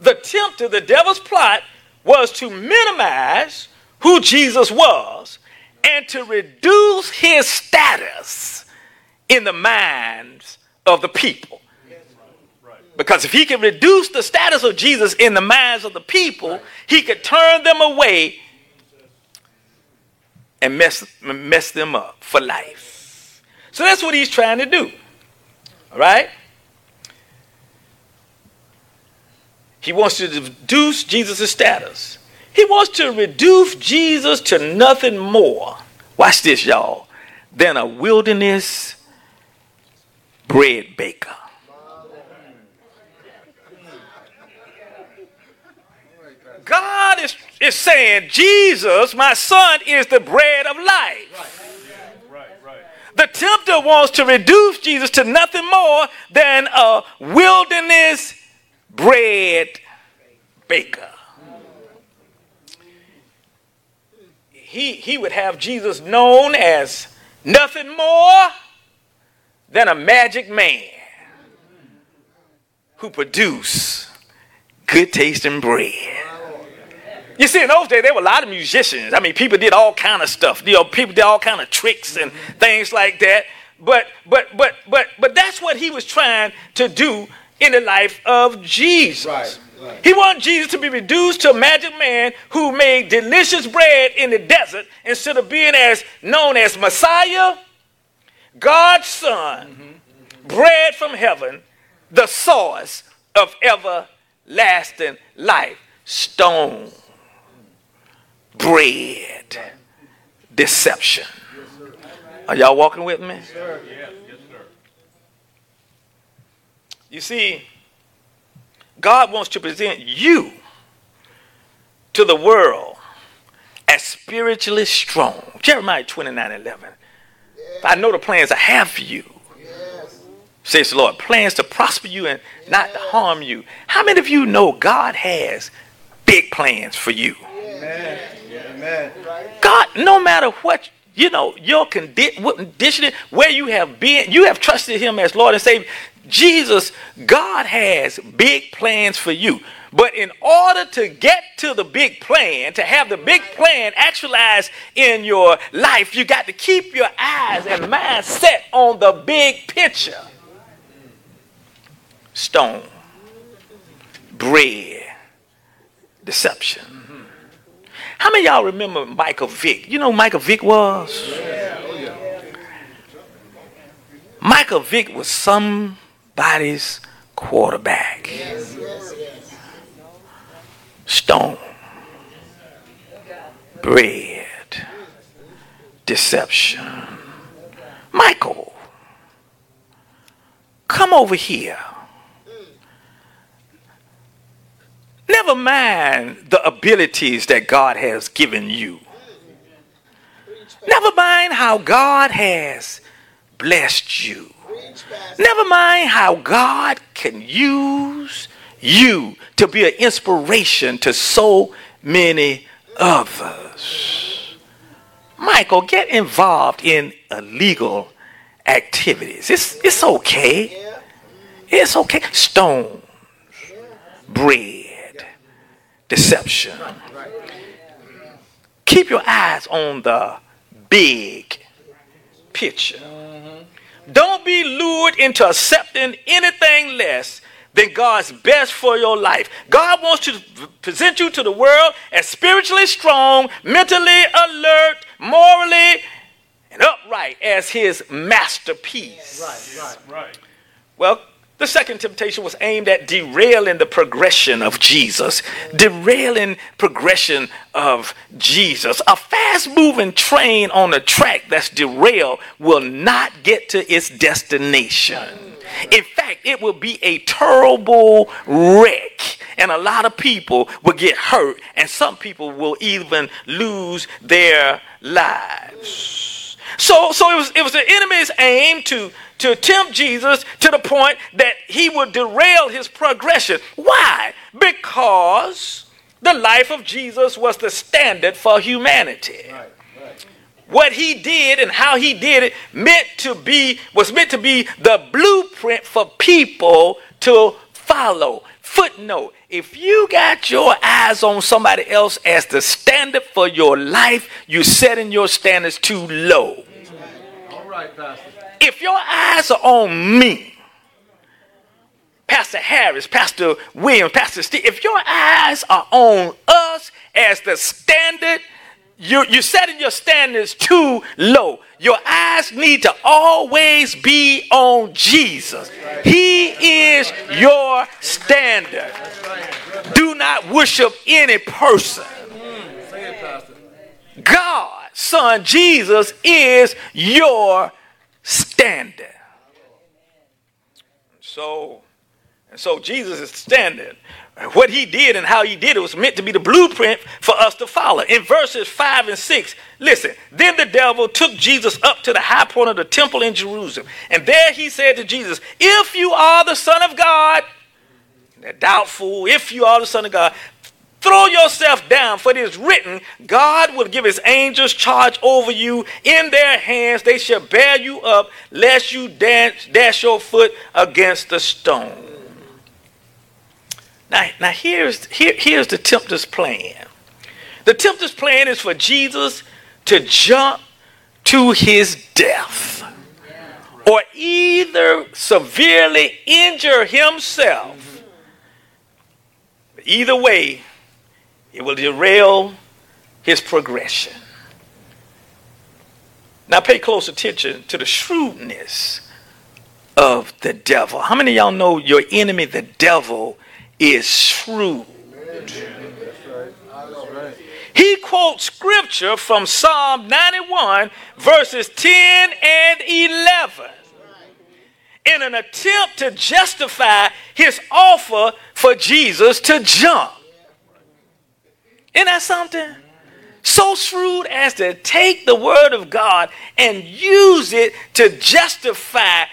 The tempter, the devil's plot, was to minimize who Jesus was and to reduce his status in the minds of the people. Because if he could reduce the status of Jesus in the minds of the people, he could turn them away and mess, mess them up for life. So that's what he's trying to do. All right? He wants to reduce Jesus' status. He wants to reduce Jesus to nothing more. Watch this, y'all. Than a wilderness bread baker. God is, is saying, Jesus, my son, is the bread of life. The tempter wants to reduce Jesus to nothing more than a wilderness bread baker. He, he would have Jesus known as nothing more than a magic man who produced good tasting bread. You see, in those days, there were a lot of musicians. I mean, people did all kind of stuff. You know, people did all kind of tricks and things like that. But, but, but, but, but that's what he was trying to do in the life of Jesus. Right, right. He wanted Jesus to be reduced to a magic man who made delicious bread in the desert instead of being as known as Messiah, God's Son, mm-hmm. bread from heaven, the source of everlasting life. Stone bread deception. Are y'all walking with me? You see, God wants to present you to the world as spiritually strong. Jeremiah 29 11. I know the plans I have for you, says the Lord. Plans to prosper you and not to harm you. How many of you know God has big plans for you? Amen. Amen. God, no matter what you know, your condition, where you have been, you have trusted Him as Lord and Savior. Jesus, God has big plans for you. But in order to get to the big plan, to have the big plan actualized in your life, you got to keep your eyes and mind set on the big picture. Stone, bread, deception. How many y'all remember Michael Vick? You know Michael Vick was? Michael Vick was somebody's quarterback. Stone. Bread. Deception. Michael, come over here. Never mind the abilities that God has given you. Never mind how God has blessed you. Never mind how God can use you to be an inspiration to so many others. Michael, get involved in illegal activities. It's, it's okay. It's okay. Stones, bread deception. Keep your eyes on the big picture. Don't be lured into accepting anything less than God's best for your life. God wants to present you to the world as spiritually strong, mentally alert, morally and upright as his masterpiece. Right, right, right. Well, the second temptation was aimed at derailing the progression of Jesus, derailing progression of Jesus. A fast moving train on a track that's derailed will not get to its destination. Hmm. In fact, it will be a terrible wreck, and a lot of people will get hurt, and some people will even lose their lives. So, so it was it was the enemy's aim to to tempt Jesus to the point that he would derail his progression. Why? Because the life of Jesus was the standard for humanity. Right. What he did and how he did it meant to be was meant to be the blueprint for people to follow. Footnote if you got your eyes on somebody else as the standard for your life, you're setting your standards too low. All right, Pastor if your eyes are on me, Pastor Harris, Pastor Williams, Pastor Steve, if your eyes are on us as the standard, you're, you're setting your standards too low. Your eyes need to always be on Jesus. He is your standard. Do not worship any person. God, Son Jesus, is your standard. So, and so Jesus is standard. What he did and how he did it was meant to be the blueprint for us to follow. In verses 5 and 6, listen, then the devil took Jesus up to the high point of the temple in Jerusalem. And there he said to Jesus, If you are the Son of God, doubtful, if you are the Son of God, Throw yourself down, for it is written, God will give his angels charge over you. In their hands they shall bear you up, lest you dash, dash your foot against the stone. Now, now here's, here, here's the tempter's plan. The tempter's plan is for Jesus to jump to his death or either severely injure himself. Either way, it will derail his progression. Now, pay close attention to the shrewdness of the devil. How many of y'all know your enemy, the devil, is shrewd? He quotes scripture from Psalm 91, verses 10 and 11, in an attempt to justify his offer for Jesus to jump. Isn't that something? So shrewd as to take the word of God and use it to justify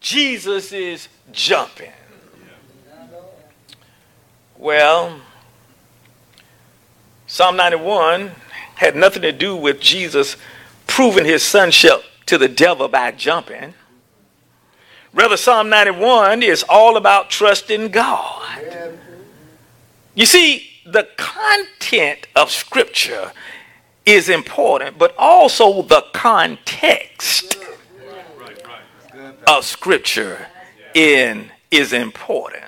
Jesus' jumping. Well, Psalm 91 had nothing to do with Jesus proving his sonship to the devil by jumping. Rather, Psalm 91 is all about trusting God. You see, the content of Scripture is important, but also the context of Scripture in, is important.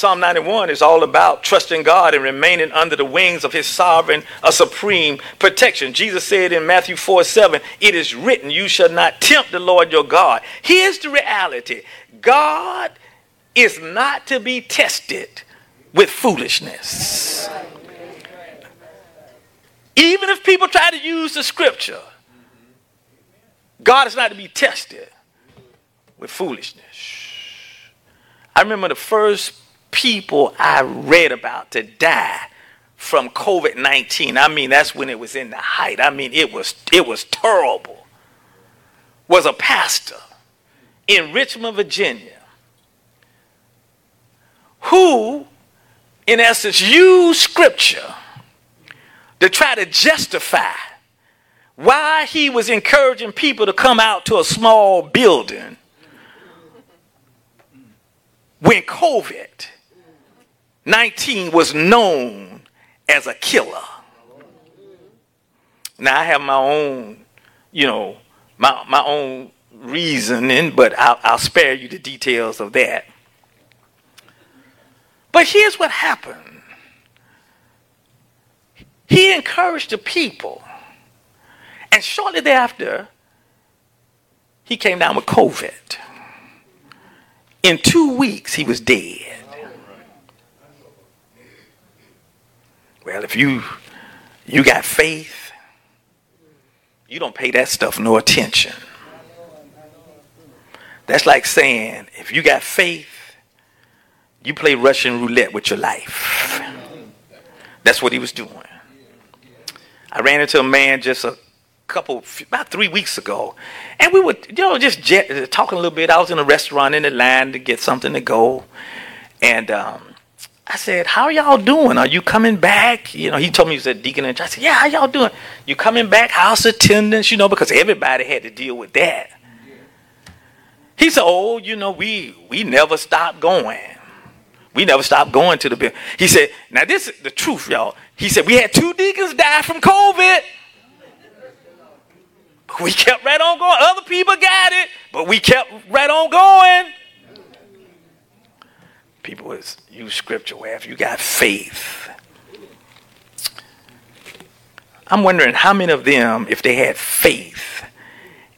Psalm 91 is all about trusting God and remaining under the wings of his sovereign, a supreme protection. Jesus said in Matthew 4 7, It is written, You shall not tempt the Lord your God. Here's the reality God is not to be tested with foolishness. Even if people try to use the scripture, God is not to be tested with foolishness. I remember the first people I read about to die from COVID 19. I mean, that's when it was in the height. I mean, it was, it was terrible. Was a pastor in Richmond, Virginia who, in essence, used scripture to try to justify why he was encouraging people to come out to a small building when COVID 19 was known as a killer. Now, I have my own, you know, my, my own reasoning, but I'll, I'll spare you the details of that. But here's what happened he encouraged the people. And shortly thereafter, he came down with COVID. In two weeks, he was dead. Well, if you you got faith, you don't pay that stuff no attention. That's like saying, if you got faith, you play Russian roulette with your life. That's what he was doing. I ran into a man just a couple, about three weeks ago, and we were, you know, just jet, talking a little bit. I was in a restaurant in the line to get something to go, and um, I said, "How y'all doing? Are you coming back?" You know, he told me he was a deacon and I said, "Yeah, how y'all doing? You coming back? House attendance? You know, because everybody had to deal with that." He said, "Oh, you know, we we never stopped going." We never stopped going to the bill. He said, now this is the truth, y'all. He said, we had two deacons die from COVID. We kept right on going. Other people got it, but we kept right on going. People use scripture where if you got faith. I'm wondering how many of them, if they had faith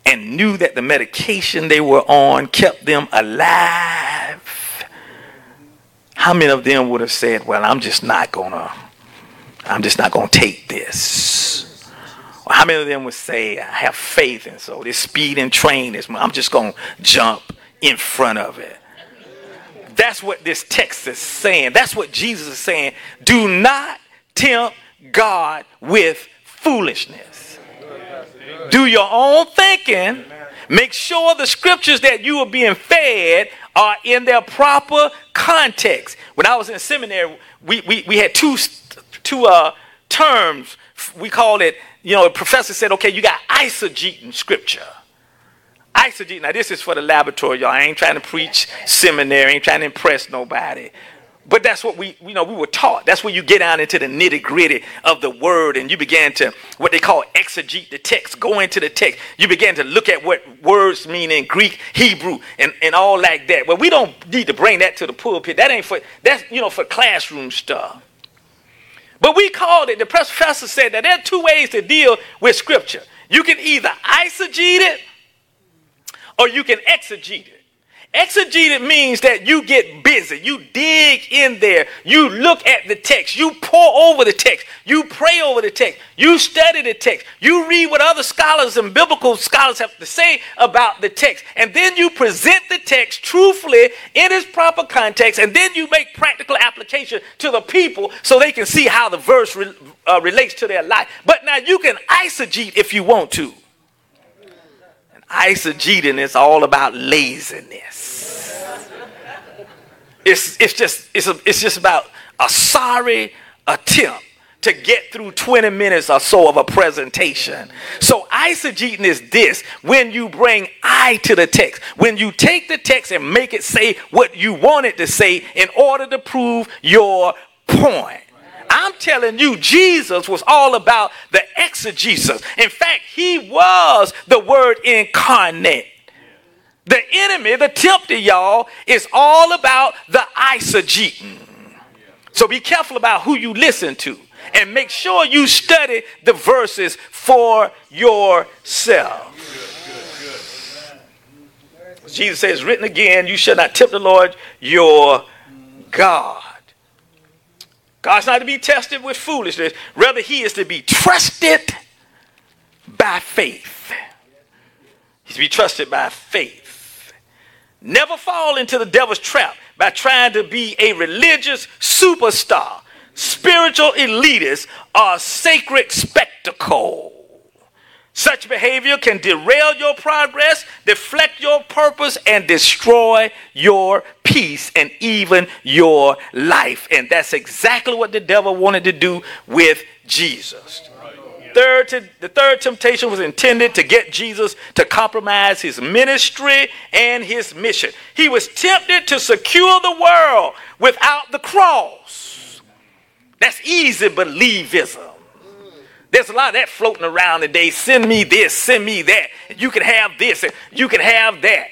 and knew that the medication they were on kept them alive how many of them would have said, well, I'm just not gonna, I'm just not gonna take this? Or how many of them would say, I have faith, and so this speed and train is, I'm just gonna jump in front of it. That's what this text is saying. That's what Jesus is saying. Do not tempt God with foolishness. Do your own thinking. Make sure the scriptures that you are being fed are in their proper context. When I was in seminary, we, we, we had two, two uh, terms. We called it, you know, the professor said, okay, you got eisegeting scripture. Eisegeting, now this is for the laboratory, y'all. I ain't trying to preach seminary, ain't trying to impress nobody. But that's what we, you know, we were taught. That's where you get down into the nitty gritty of the word and you began to, what they call exegete the text, go into the text. You began to look at what words mean in Greek, Hebrew, and, and all like that. Well, we don't need to bring that to the pulpit. That ain't for, that's, you know, for classroom stuff. But we called it, the professor said that there are two ways to deal with scripture. You can either eisegete it or you can exegete it. Exegete means that you get busy. You dig in there. You look at the text. You pour over the text. You pray over the text. You study the text. You read what other scholars and biblical scholars have to say about the text. And then you present the text truthfully in its proper context. And then you make practical application to the people so they can see how the verse re- uh, relates to their life. But now you can eisegete if you want to. Eisegeting is all about laziness. It's, it's, just, it's, a, it's just about a sorry attempt to get through 20 minutes or so of a presentation. So eisegeting is this when you bring I to the text, when you take the text and make it say what you want it to say in order to prove your point. I'm telling you, Jesus was all about the exegesis. In fact, he was the word incarnate. The enemy, the tempter, y'all, is all about the eisegeting. So be careful about who you listen to and make sure you study the verses for yourself. Jesus says, written again, you shall not tempt the Lord your God. God's not to be tested with foolishness. Rather, he is to be trusted by faith. He's to be trusted by faith. Never fall into the devil's trap by trying to be a religious superstar, spiritual elitist, or sacred spectacle. Such behavior can derail your progress, deflect your purpose, and destroy your peace and even your life. And that's exactly what the devil wanted to do with Jesus. Third, the third temptation was intended to get Jesus to compromise his ministry and his mission. He was tempted to secure the world without the cross. That's easy believism. There's a lot of that floating around today. Send me this, send me that. You can have this, and you can have that.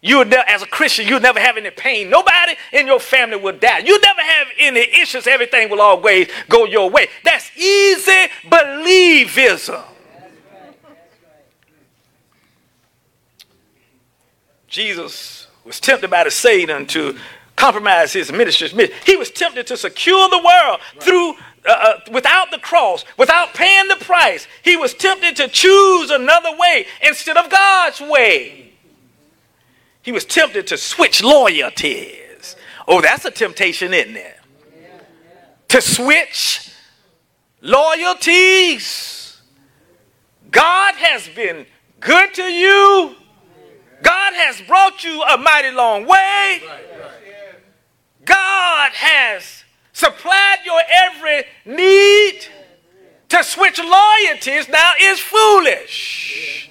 You ne- as a Christian, you'll never have any pain. Nobody in your family will die. You'll never have any issues. Everything will always go your way. That's easy believism. Jesus was tempted by the Satan to compromise his ministry. He was tempted to secure the world through uh, uh, without the cross, without paying the price. He was tempted to choose another way instead of God's way. He was tempted to switch loyalties. Oh, that's a temptation, isn't it? To switch loyalties. God has been good to you. God has brought you a mighty long way. God has supplied your every need. To switch loyalties now is foolish.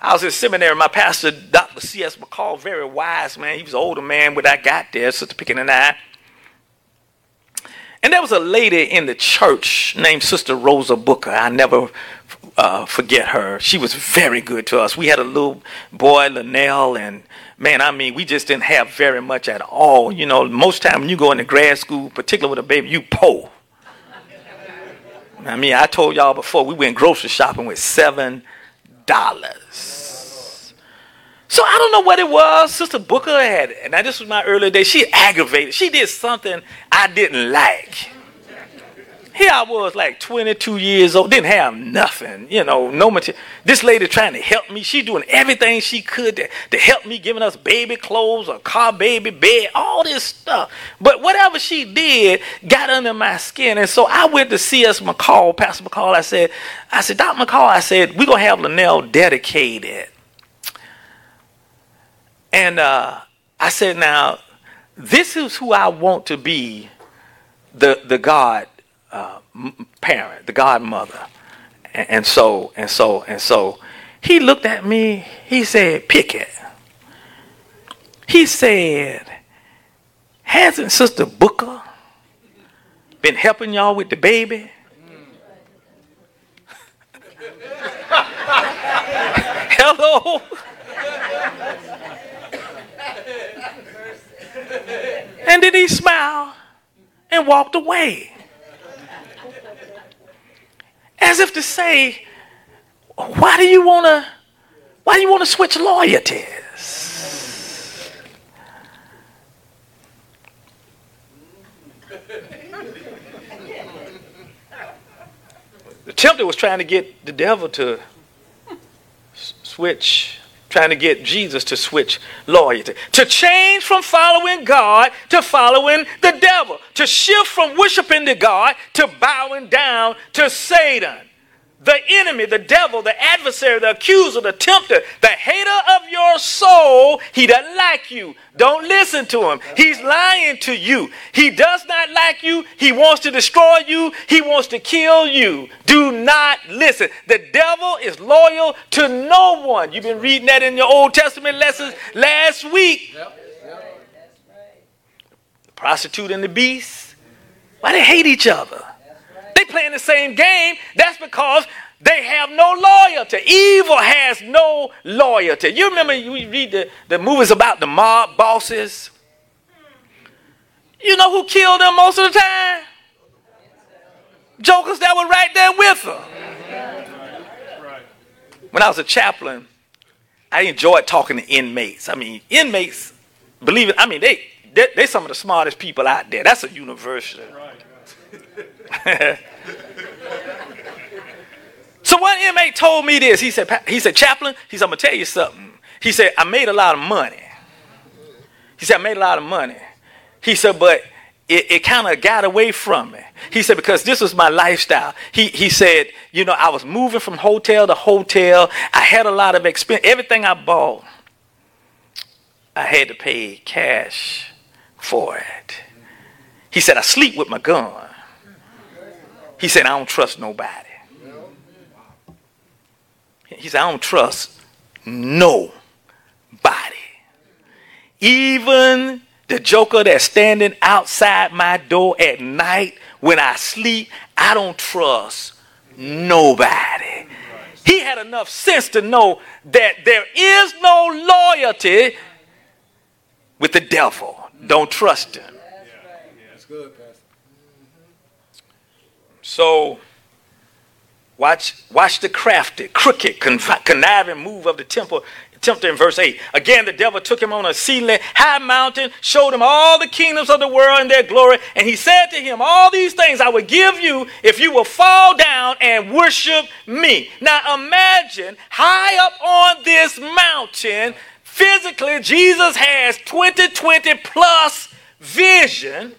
I was in seminary. My pastor, Dr. C.S. McCall, very wise man. He was an older man when I got there, Sister Pickett and I. And there was a lady in the church named Sister Rosa Booker. I never uh, forget her. She was very good to us. We had a little boy, Linnell, and man, I mean, we just didn't have very much at all. You know, most time when you go into grad school, particularly with a baby, you poor. I mean, I told y'all before we went grocery shopping with seven dollars. So I don't know what it was. Sister Booker had, and now this was my early days. She aggravated. She did something I didn't like. Here I was, like 22 years old, didn't have nothing, you know, no material. This lady trying to help me. She doing everything she could to, to help me, giving us baby clothes, a car, baby bed, all this stuff. But whatever she did got under my skin. And so I went to C.S. McCall, Pastor McCall. I said, I said, Dr. McCall, I said, we're going to have Linnell dedicated. And uh, I said, now, this is who I want to be the, the God uh, parent, the godmother. And, and so, and so, and so, he looked at me. He said, Pickett. He said, hasn't Sister Booker been helping y'all with the baby? <laughs> Hello? and then he smiled and walked away as if to say, why do you want to why do you want to switch loyalties? The tempter was trying to get the devil to switch, trying to get Jesus to switch loyalty, to change from following God to following the devil, to shift from worshiping the God to bowing down to Satan. The enemy, the devil, the adversary, the accuser, the tempter, the hater of your soul, he doesn't like you. Don't listen to him. He's lying to you. He does not like you. He wants to destroy you. He wants to kill you. Do not listen. The devil is loyal to no one. You've been reading that in your Old Testament lessons last week. The prostitute and the beast. Why they hate each other? Playing the same game. That's because they have no loyalty. Evil has no loyalty. You remember you read the, the movies about the mob bosses? You know who killed them most of the time? Jokers that were right there with them. When I was a chaplain, I enjoyed talking to inmates. I mean, inmates, believe it, I mean, they, they, they some of the smartest people out there. That's a university. <laughs> one inmate told me this. He said, he said, Chaplain, he said, I'm gonna tell you something. He said, I made a lot of money. He said, I made a lot of money. He said, but it, it kind of got away from me. He said, because this was my lifestyle. He, he said, you know, I was moving from hotel to hotel. I had a lot of expense. Everything I bought, I had to pay cash for it. He said, I sleep with my gun. He said, I don't trust nobody. He said, I don't trust nobody. Even the joker that's standing outside my door at night when I sleep, I don't trust nobody. He had enough sense to know that there is no loyalty with the devil. Don't trust him.
That's good, Pastor.
So watch watch the crafty, crooked, conniving move of the temple tempter in verse 8. Again, the devil took him on a ceiling, high mountain, showed him all the kingdoms of the world and their glory, and he said to him, All these things I will give you if you will fall down and worship me. Now imagine high up on this mountain, physically, Jesus has 2020 plus vision.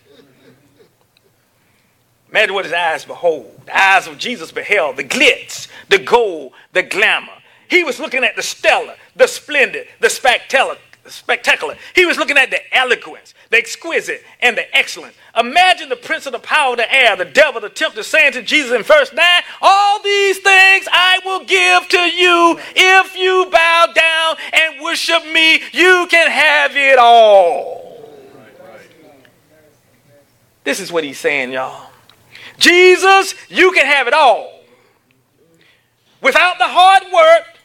Imagine what his eyes behold. The eyes of Jesus beheld the glitz, the gold, the glamour. He was looking at the stellar, the splendid, the spectacular. Spectacular. He was looking at the eloquence, the exquisite, and the excellent. Imagine the prince of the power of the air, the devil, the tempter, saying to Jesus in verse 9, All these things I will give to you if you bow down and worship me. You can have it all. This is what he's saying, y'all. Jesus, you can have it all. Without the hard work,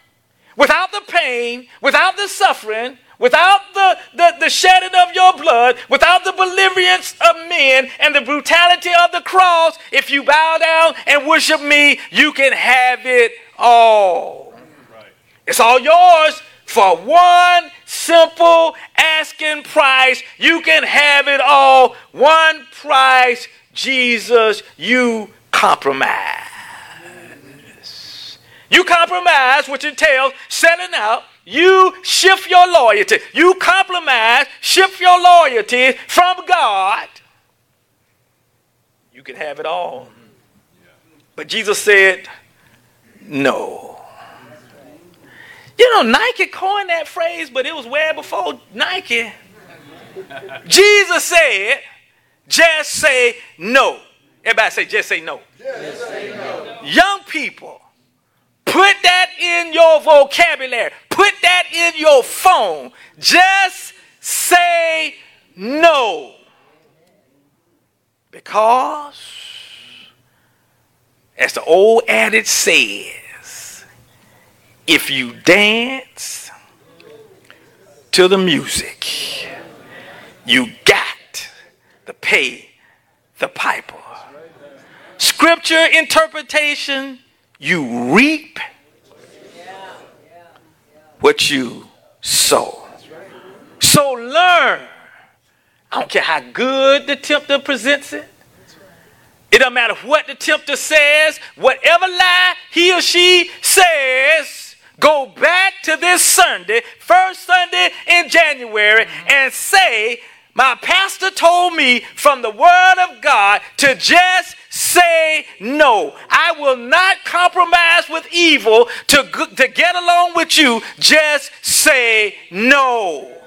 without the pain, without the suffering, without the, the, the, shedding of your blood, without the deliverance of men and the brutality of the cross, if you bow down and worship me, you can have it all. It's all yours For one simple asking price, you can have it all. One price, Jesus, you compromise. You compromise, which entails selling out. You shift your loyalty. You compromise, shift your loyalty from God. You can have it all. But Jesus said, no. You know, Nike coined that phrase, but it was way before Nike. Jesus said, just say no. Everybody say, just say no.
Just say no.
Young people, put that in your vocabulary, put that in your phone. Just say no. Because, as the old adage says, if you dance to the music, you got to pay the piper. Scripture interpretation, you reap what you sow. So learn. I don't care how good the tempter presents it. It doesn't matter what the tempter says, whatever lie he or she says, go back to this Sunday, first Sunday in January, and say, My pastor told me from the Word of God to just say no. I will not compromise with evil to, to get along with you. Just say no.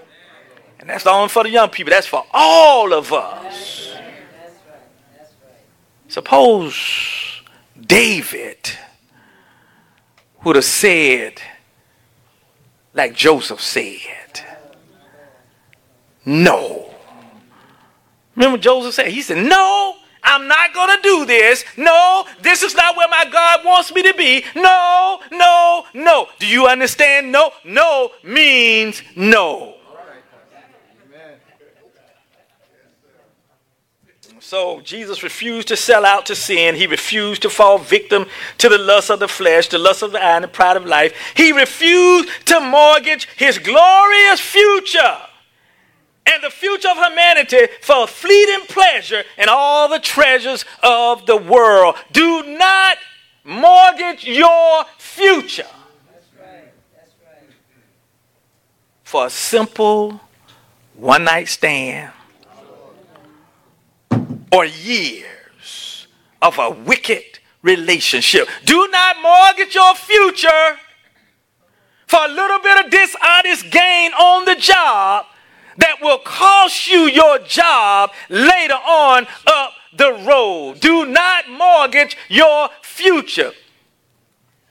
And that's not only for the young people, that's for all of us. Suppose David would have said, like Joseph said, no. Remember Joseph said? He said, no, I'm not going to do this. No, this is not where my God wants me to be. No, no, no. Do you understand? No, no means no. So Jesus refused to sell out to sin. He refused to fall victim to the lust of the flesh, the lust of the eye, and the pride of life. He refused to mortgage his glorious future and the future of humanity for fleeting pleasure and all the treasures of the world. Do not mortgage your future for a simple one night stand or years of a wicked relationship. Do not mortgage your future for a little bit of dishonest gain on the job that will cost you your job later on up the road. Do not mortgage your future.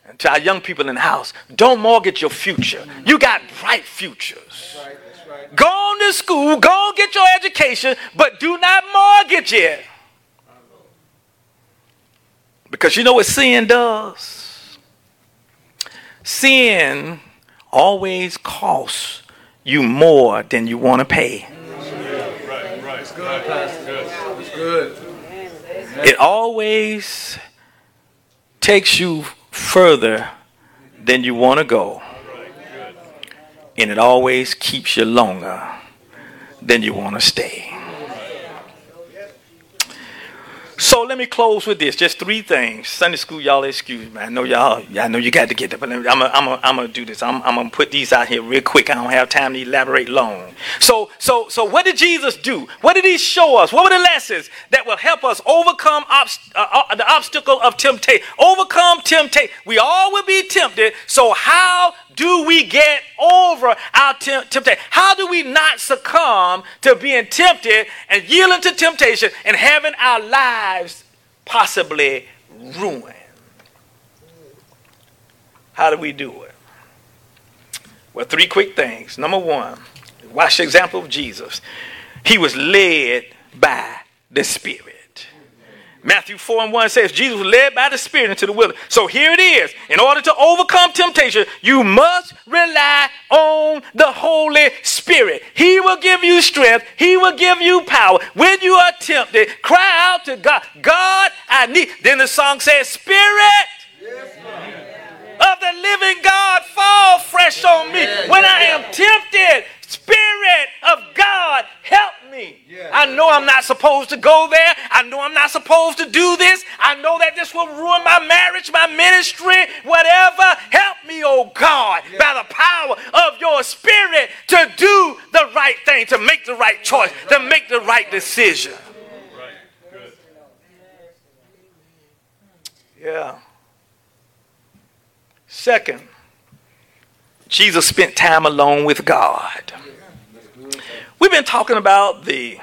And to our young people in the house, don't mortgage your future. You got bright futures. Go on to school, go get your education, but do not mortgage it. Because you know what sin does? Sin always costs you more than you want to pay. It always takes you further than you want to go. And it always keeps you longer than you want to stay. So let me close with this. Just three things. Sunday school, y'all excuse me. I know y'all, I know you got to get there, but I'm gonna, I'm gonna, I'm do this. I'm, I'm gonna put these out here real quick. I don't have time to elaborate long. So, so, so, what did Jesus do? What did He show us? What were the lessons that will help us overcome obst- uh, uh, the obstacle of temptation? Overcome temptation. We all will be tempted. So, how do we get over our temp- temptation? How do we not succumb to being tempted and yielding to temptation and having our lives possibly ruined? How do we do it? Well, three quick things. Number one, watch the example of Jesus. He was led by the Spirit. Matthew 4 and 1 says Jesus was led by the Spirit into the wilderness. So here it is. In order to overcome temptation, you must rely on the Holy Spirit. He will give you strength, He will give you power. When you are tempted, cry out to God. God, I need. Then the song says, Spirit. of the living God fall fresh on me. When I Spirit of God, help me. Yeah. I know I'm not supposed to go there. I know I'm not supposed to do this. I know that this will ruin my marriage, my ministry, whatever. Help me, oh God, yeah. by the power of your spirit to do the right thing, to make the right choice, to make the right decision. Yeah. Second, Jesus spent time alone with God. We've been talking about the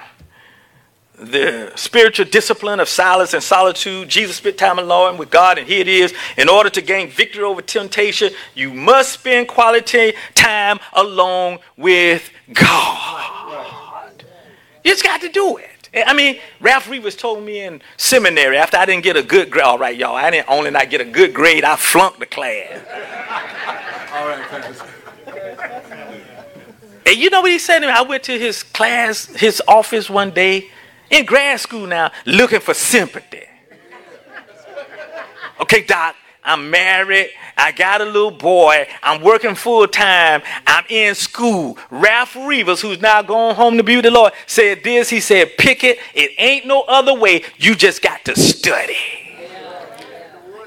the spiritual discipline of silence and solitude. Jesus spent time alone with God, and here it is. In order to gain victory over temptation, you must spend quality time alone with God. You just got to do it. I mean, Ralph Reeves told me in seminary after I didn't get a good grade. All right, y'all, I didn't only not get a good grade, I flunked the class.
All right.
And you know what he said to me? I went to his class, his office one day in grad school now, looking for sympathy. Okay, Doc, I'm married. I got a little boy. I'm working full time. I'm in school. Ralph Reeves, who's now going home to be with the Lord, said this. He said, Pickett, it ain't no other way. You just got to study.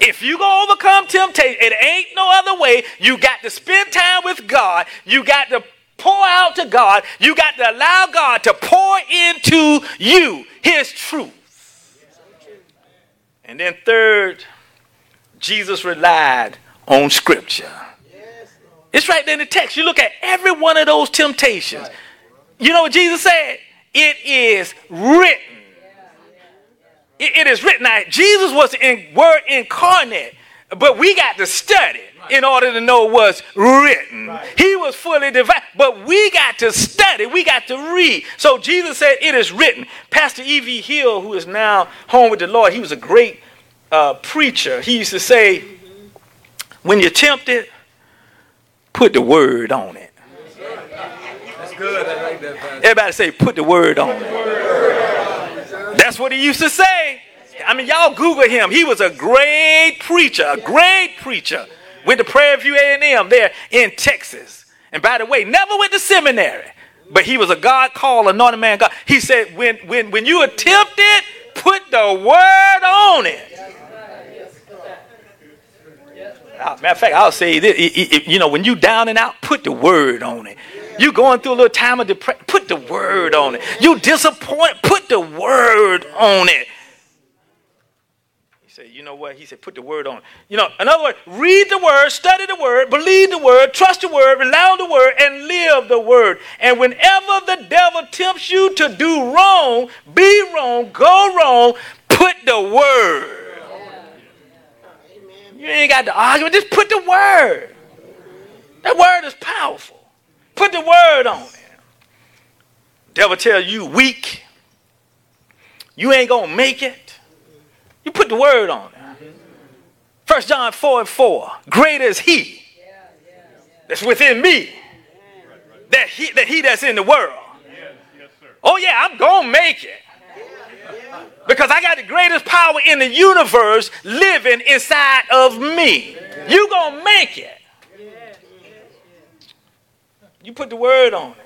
If you gonna overcome temptation, it ain't no other way. You got to spend time with God. You got to pour out to God. You got to allow God to pour into you His truth. And then third, Jesus relied on Scripture. It's right there in the text. You look at every one of those temptations. You know what Jesus said? It is written. It, is written. Now, Jesus was in word incarnate, but we got to study in order to know what's written. He was fully divine, but we got to study. We got to read. So Jesus said, It is written. Pastor E.V. Hill, who is now home with the Lord, he was a great uh, preacher. He used to say, When you're tempted, put the word on it.
That's good. I like that. Pastor.
Everybody say, Put the word on it. That's what he used to say. I mean, y'all Google him. He was a great preacher, a great preacher. Went to Prairie View A&M there in Texas. And by the way, never went to seminary. But he was a God called, anointed man God. He said, when, when, when you attempt it, put the word on it. Uh, Matter of fact, I'll say this. You know, when you down and out, put the word on it. You going through a little time of depression, put the word on it. You disappointed, put the word on it. He said, you know what? He said, put the word on it. You know, in other words, read the word, study the word, believe the word, trust the word, rely on the word, and live the word. And whenever the devil tempts you to do wrong, be wrong, go wrong, put the word. You ain't got to argue. Just put the word. That word is powerful. Put the word on it. Devil tell you weak. You ain't gonna make it. You put the word on it. First John 4 and 4. Greater is he that's within me. That he, that he that's in the world. Oh yeah, I'm gonna make it. Because I got the greatest power in the universe living inside of me. You gonna make it. You put the word on it.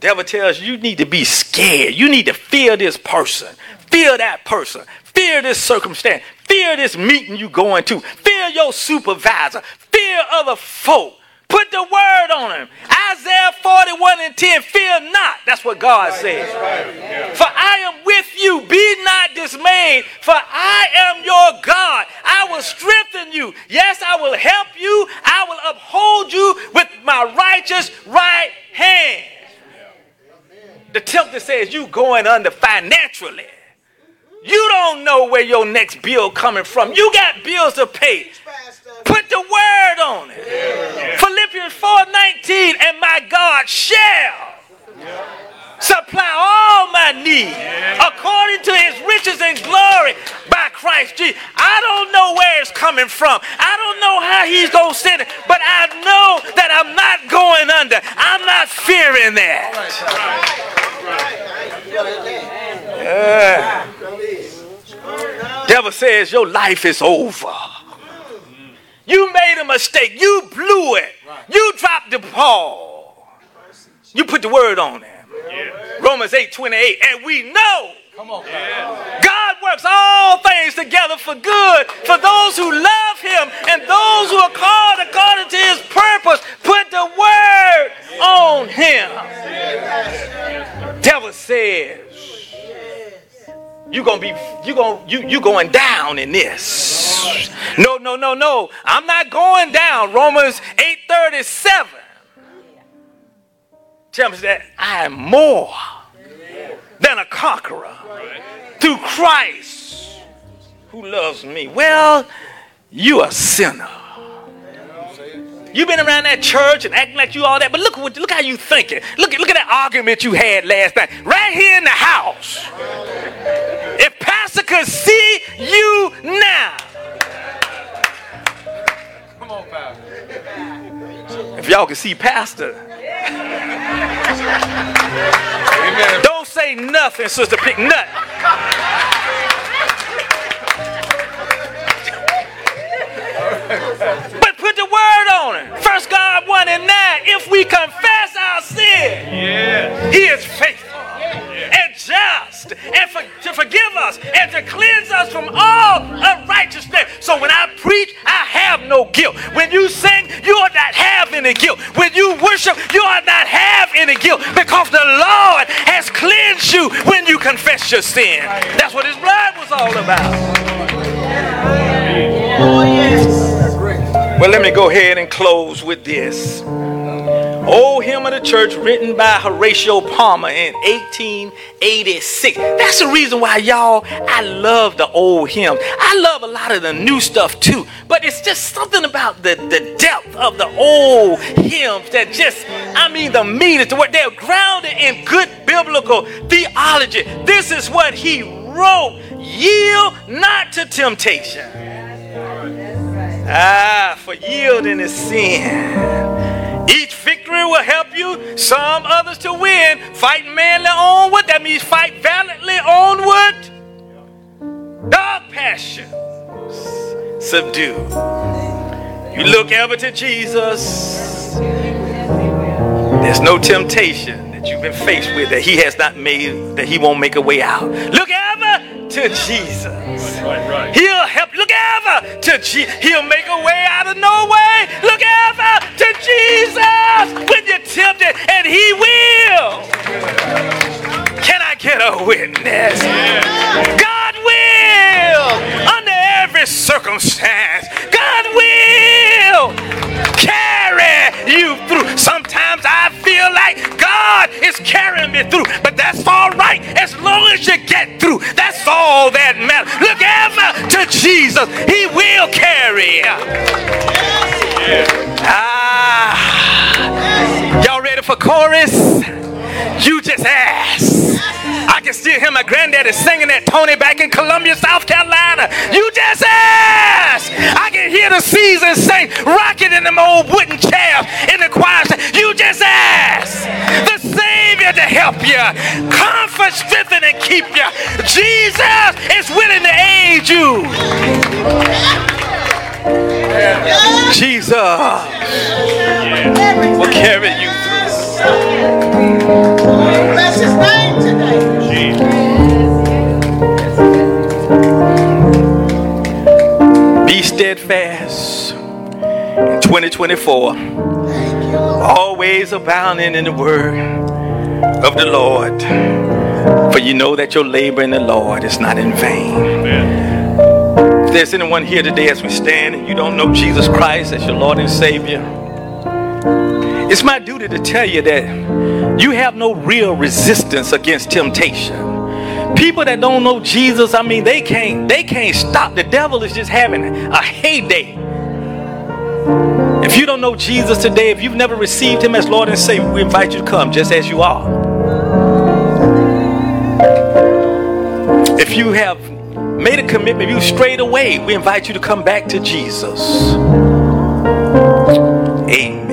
Devil tells you you need to be scared. You need to fear this person. Fear that person. Fear this circumstance. Fear this meeting you going to. Fear your supervisor. Fear other folk. Put the word on him. Isaiah 41 and 10. Fear not. That's what God says. For I am with you. Be not dismayed. For I am your God. I will strengthen you. Yes, I will help you. I will uphold you with my righteous right hand. The tempter says you going under financially. You don't know where your next bill coming from. You got bills to pay. Put the word on it. Philippians 4:19, and my God shall supply all my needs according to his riches and glory by Christ Jesus. I don't know where it's coming from. I don't know how he's going to send it, but I know that I'm not going under. I'm not fearing that. Yeah. Devil says your life is over. You made a mistake. You blew it. You dropped the ball. You put the word on it. Romans 8 28. And we know God works all things together for good for those who love Him and those who are called according to His purpose. Put the word on Him. Devil says, you gonna be you gonna you you going down in this. No, no, no, no. I'm not going down. Romans 8:37 tells me that I am more than a conqueror through Christ who loves me. Well, you a sinner. You've been around that church and acting like you all that, but look what look how you thinking. Look at look at that argument you had last night, right here in the house. If Pastor could see you now. Come on, Pastor. If y'all could see Pastor. Don't say nothing, Sister Pickett. But put the word on it. First John 1 and 9. If we confess our sin, He is faithful and just and for, to forgive us and to cleanse us from all unrighteousness. So when I preach, I have no guilt. When you sing, you are not have any guilt. When you worship, you are not have any guilt because the Lord has cleansed you when you confess your sin. That's what His blood was all about. Well, let me go ahead and close with this. Old Hymn of the Church, written by Horatio Palmer in 1886. That's the reason why, y'all, I love the old hymns. I love a lot of the new stuff too, but it's just something about the, the depth of the old hymns that just, I mean, the meaning to what they're grounded in good biblical theology. This is what he wrote Yield not to temptation. Ah, for yielding is sin. Each victory will help you, some others to win. Fight manly onward, that means fight valiantly onward. Dog passion, subdue. You look ever to Jesus. There's no temptation that you've been faced with that He has not made, that He won't make a way out. Look ever to Jesus. He'll help. Look ever to Jesus. He'll make a way out of no way. Look ever to Jesus when you're tempted, and He will. Can I get a witness? God will, under every circumstance, God will carry you through. Sometimes I feel like God is carrying me through, but all right as long as you get through. That's all that matters. Look ever to Jesus, He will carry. Ah, for chorus? You just ask. I can still hear my granddaddy singing that Tony back in Columbia, South Carolina. You just ask. I can hear the seasons sing, rocking in them old wooden chairs in the choir. You just ask the Savior to help you, comfort, strengthen, and keep you. Jesus is willing to aid you. Jesus will carry you
Bless his name today.
Be steadfast in 2024. Always abounding in the word of the Lord. For you know that your labor in the Lord is not in vain. If there's anyone here today as we stand and you don't know Jesus Christ as your Lord and Savior, it's my duty to tell you that you have no real resistance against temptation. People that don't know Jesus, I mean, they can't they can't stop. The devil is just having a heyday. If you don't know Jesus today, if you've never received him as Lord and Savior, we invite you to come just as you are. If you have made a commitment, you strayed away, we invite you to come back to Jesus. Amen.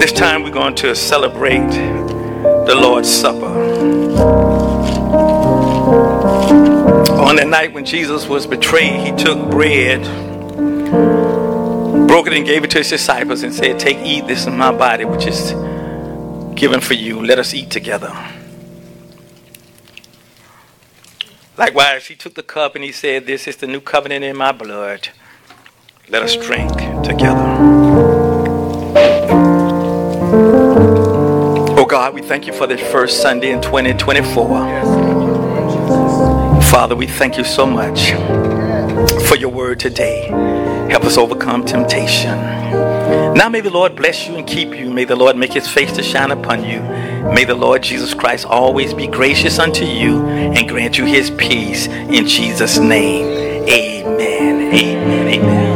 This time, we're going to celebrate the Lord's Supper. On the night when Jesus was betrayed, he took bread, broke it, and gave it to his disciples and said, Take, eat, this is my body, which is given for you. Let us eat together. Likewise, he took the cup and he said, This is the new covenant in my blood. Let us drink together. God, we thank you for this first Sunday in 2024. Father, we thank you so much for your word today. Help us overcome temptation. Now may the Lord bless you and keep you. May the Lord make his face to shine upon you. May the Lord Jesus Christ always be gracious unto you and grant you his peace in Jesus' name. Amen. Amen. Amen.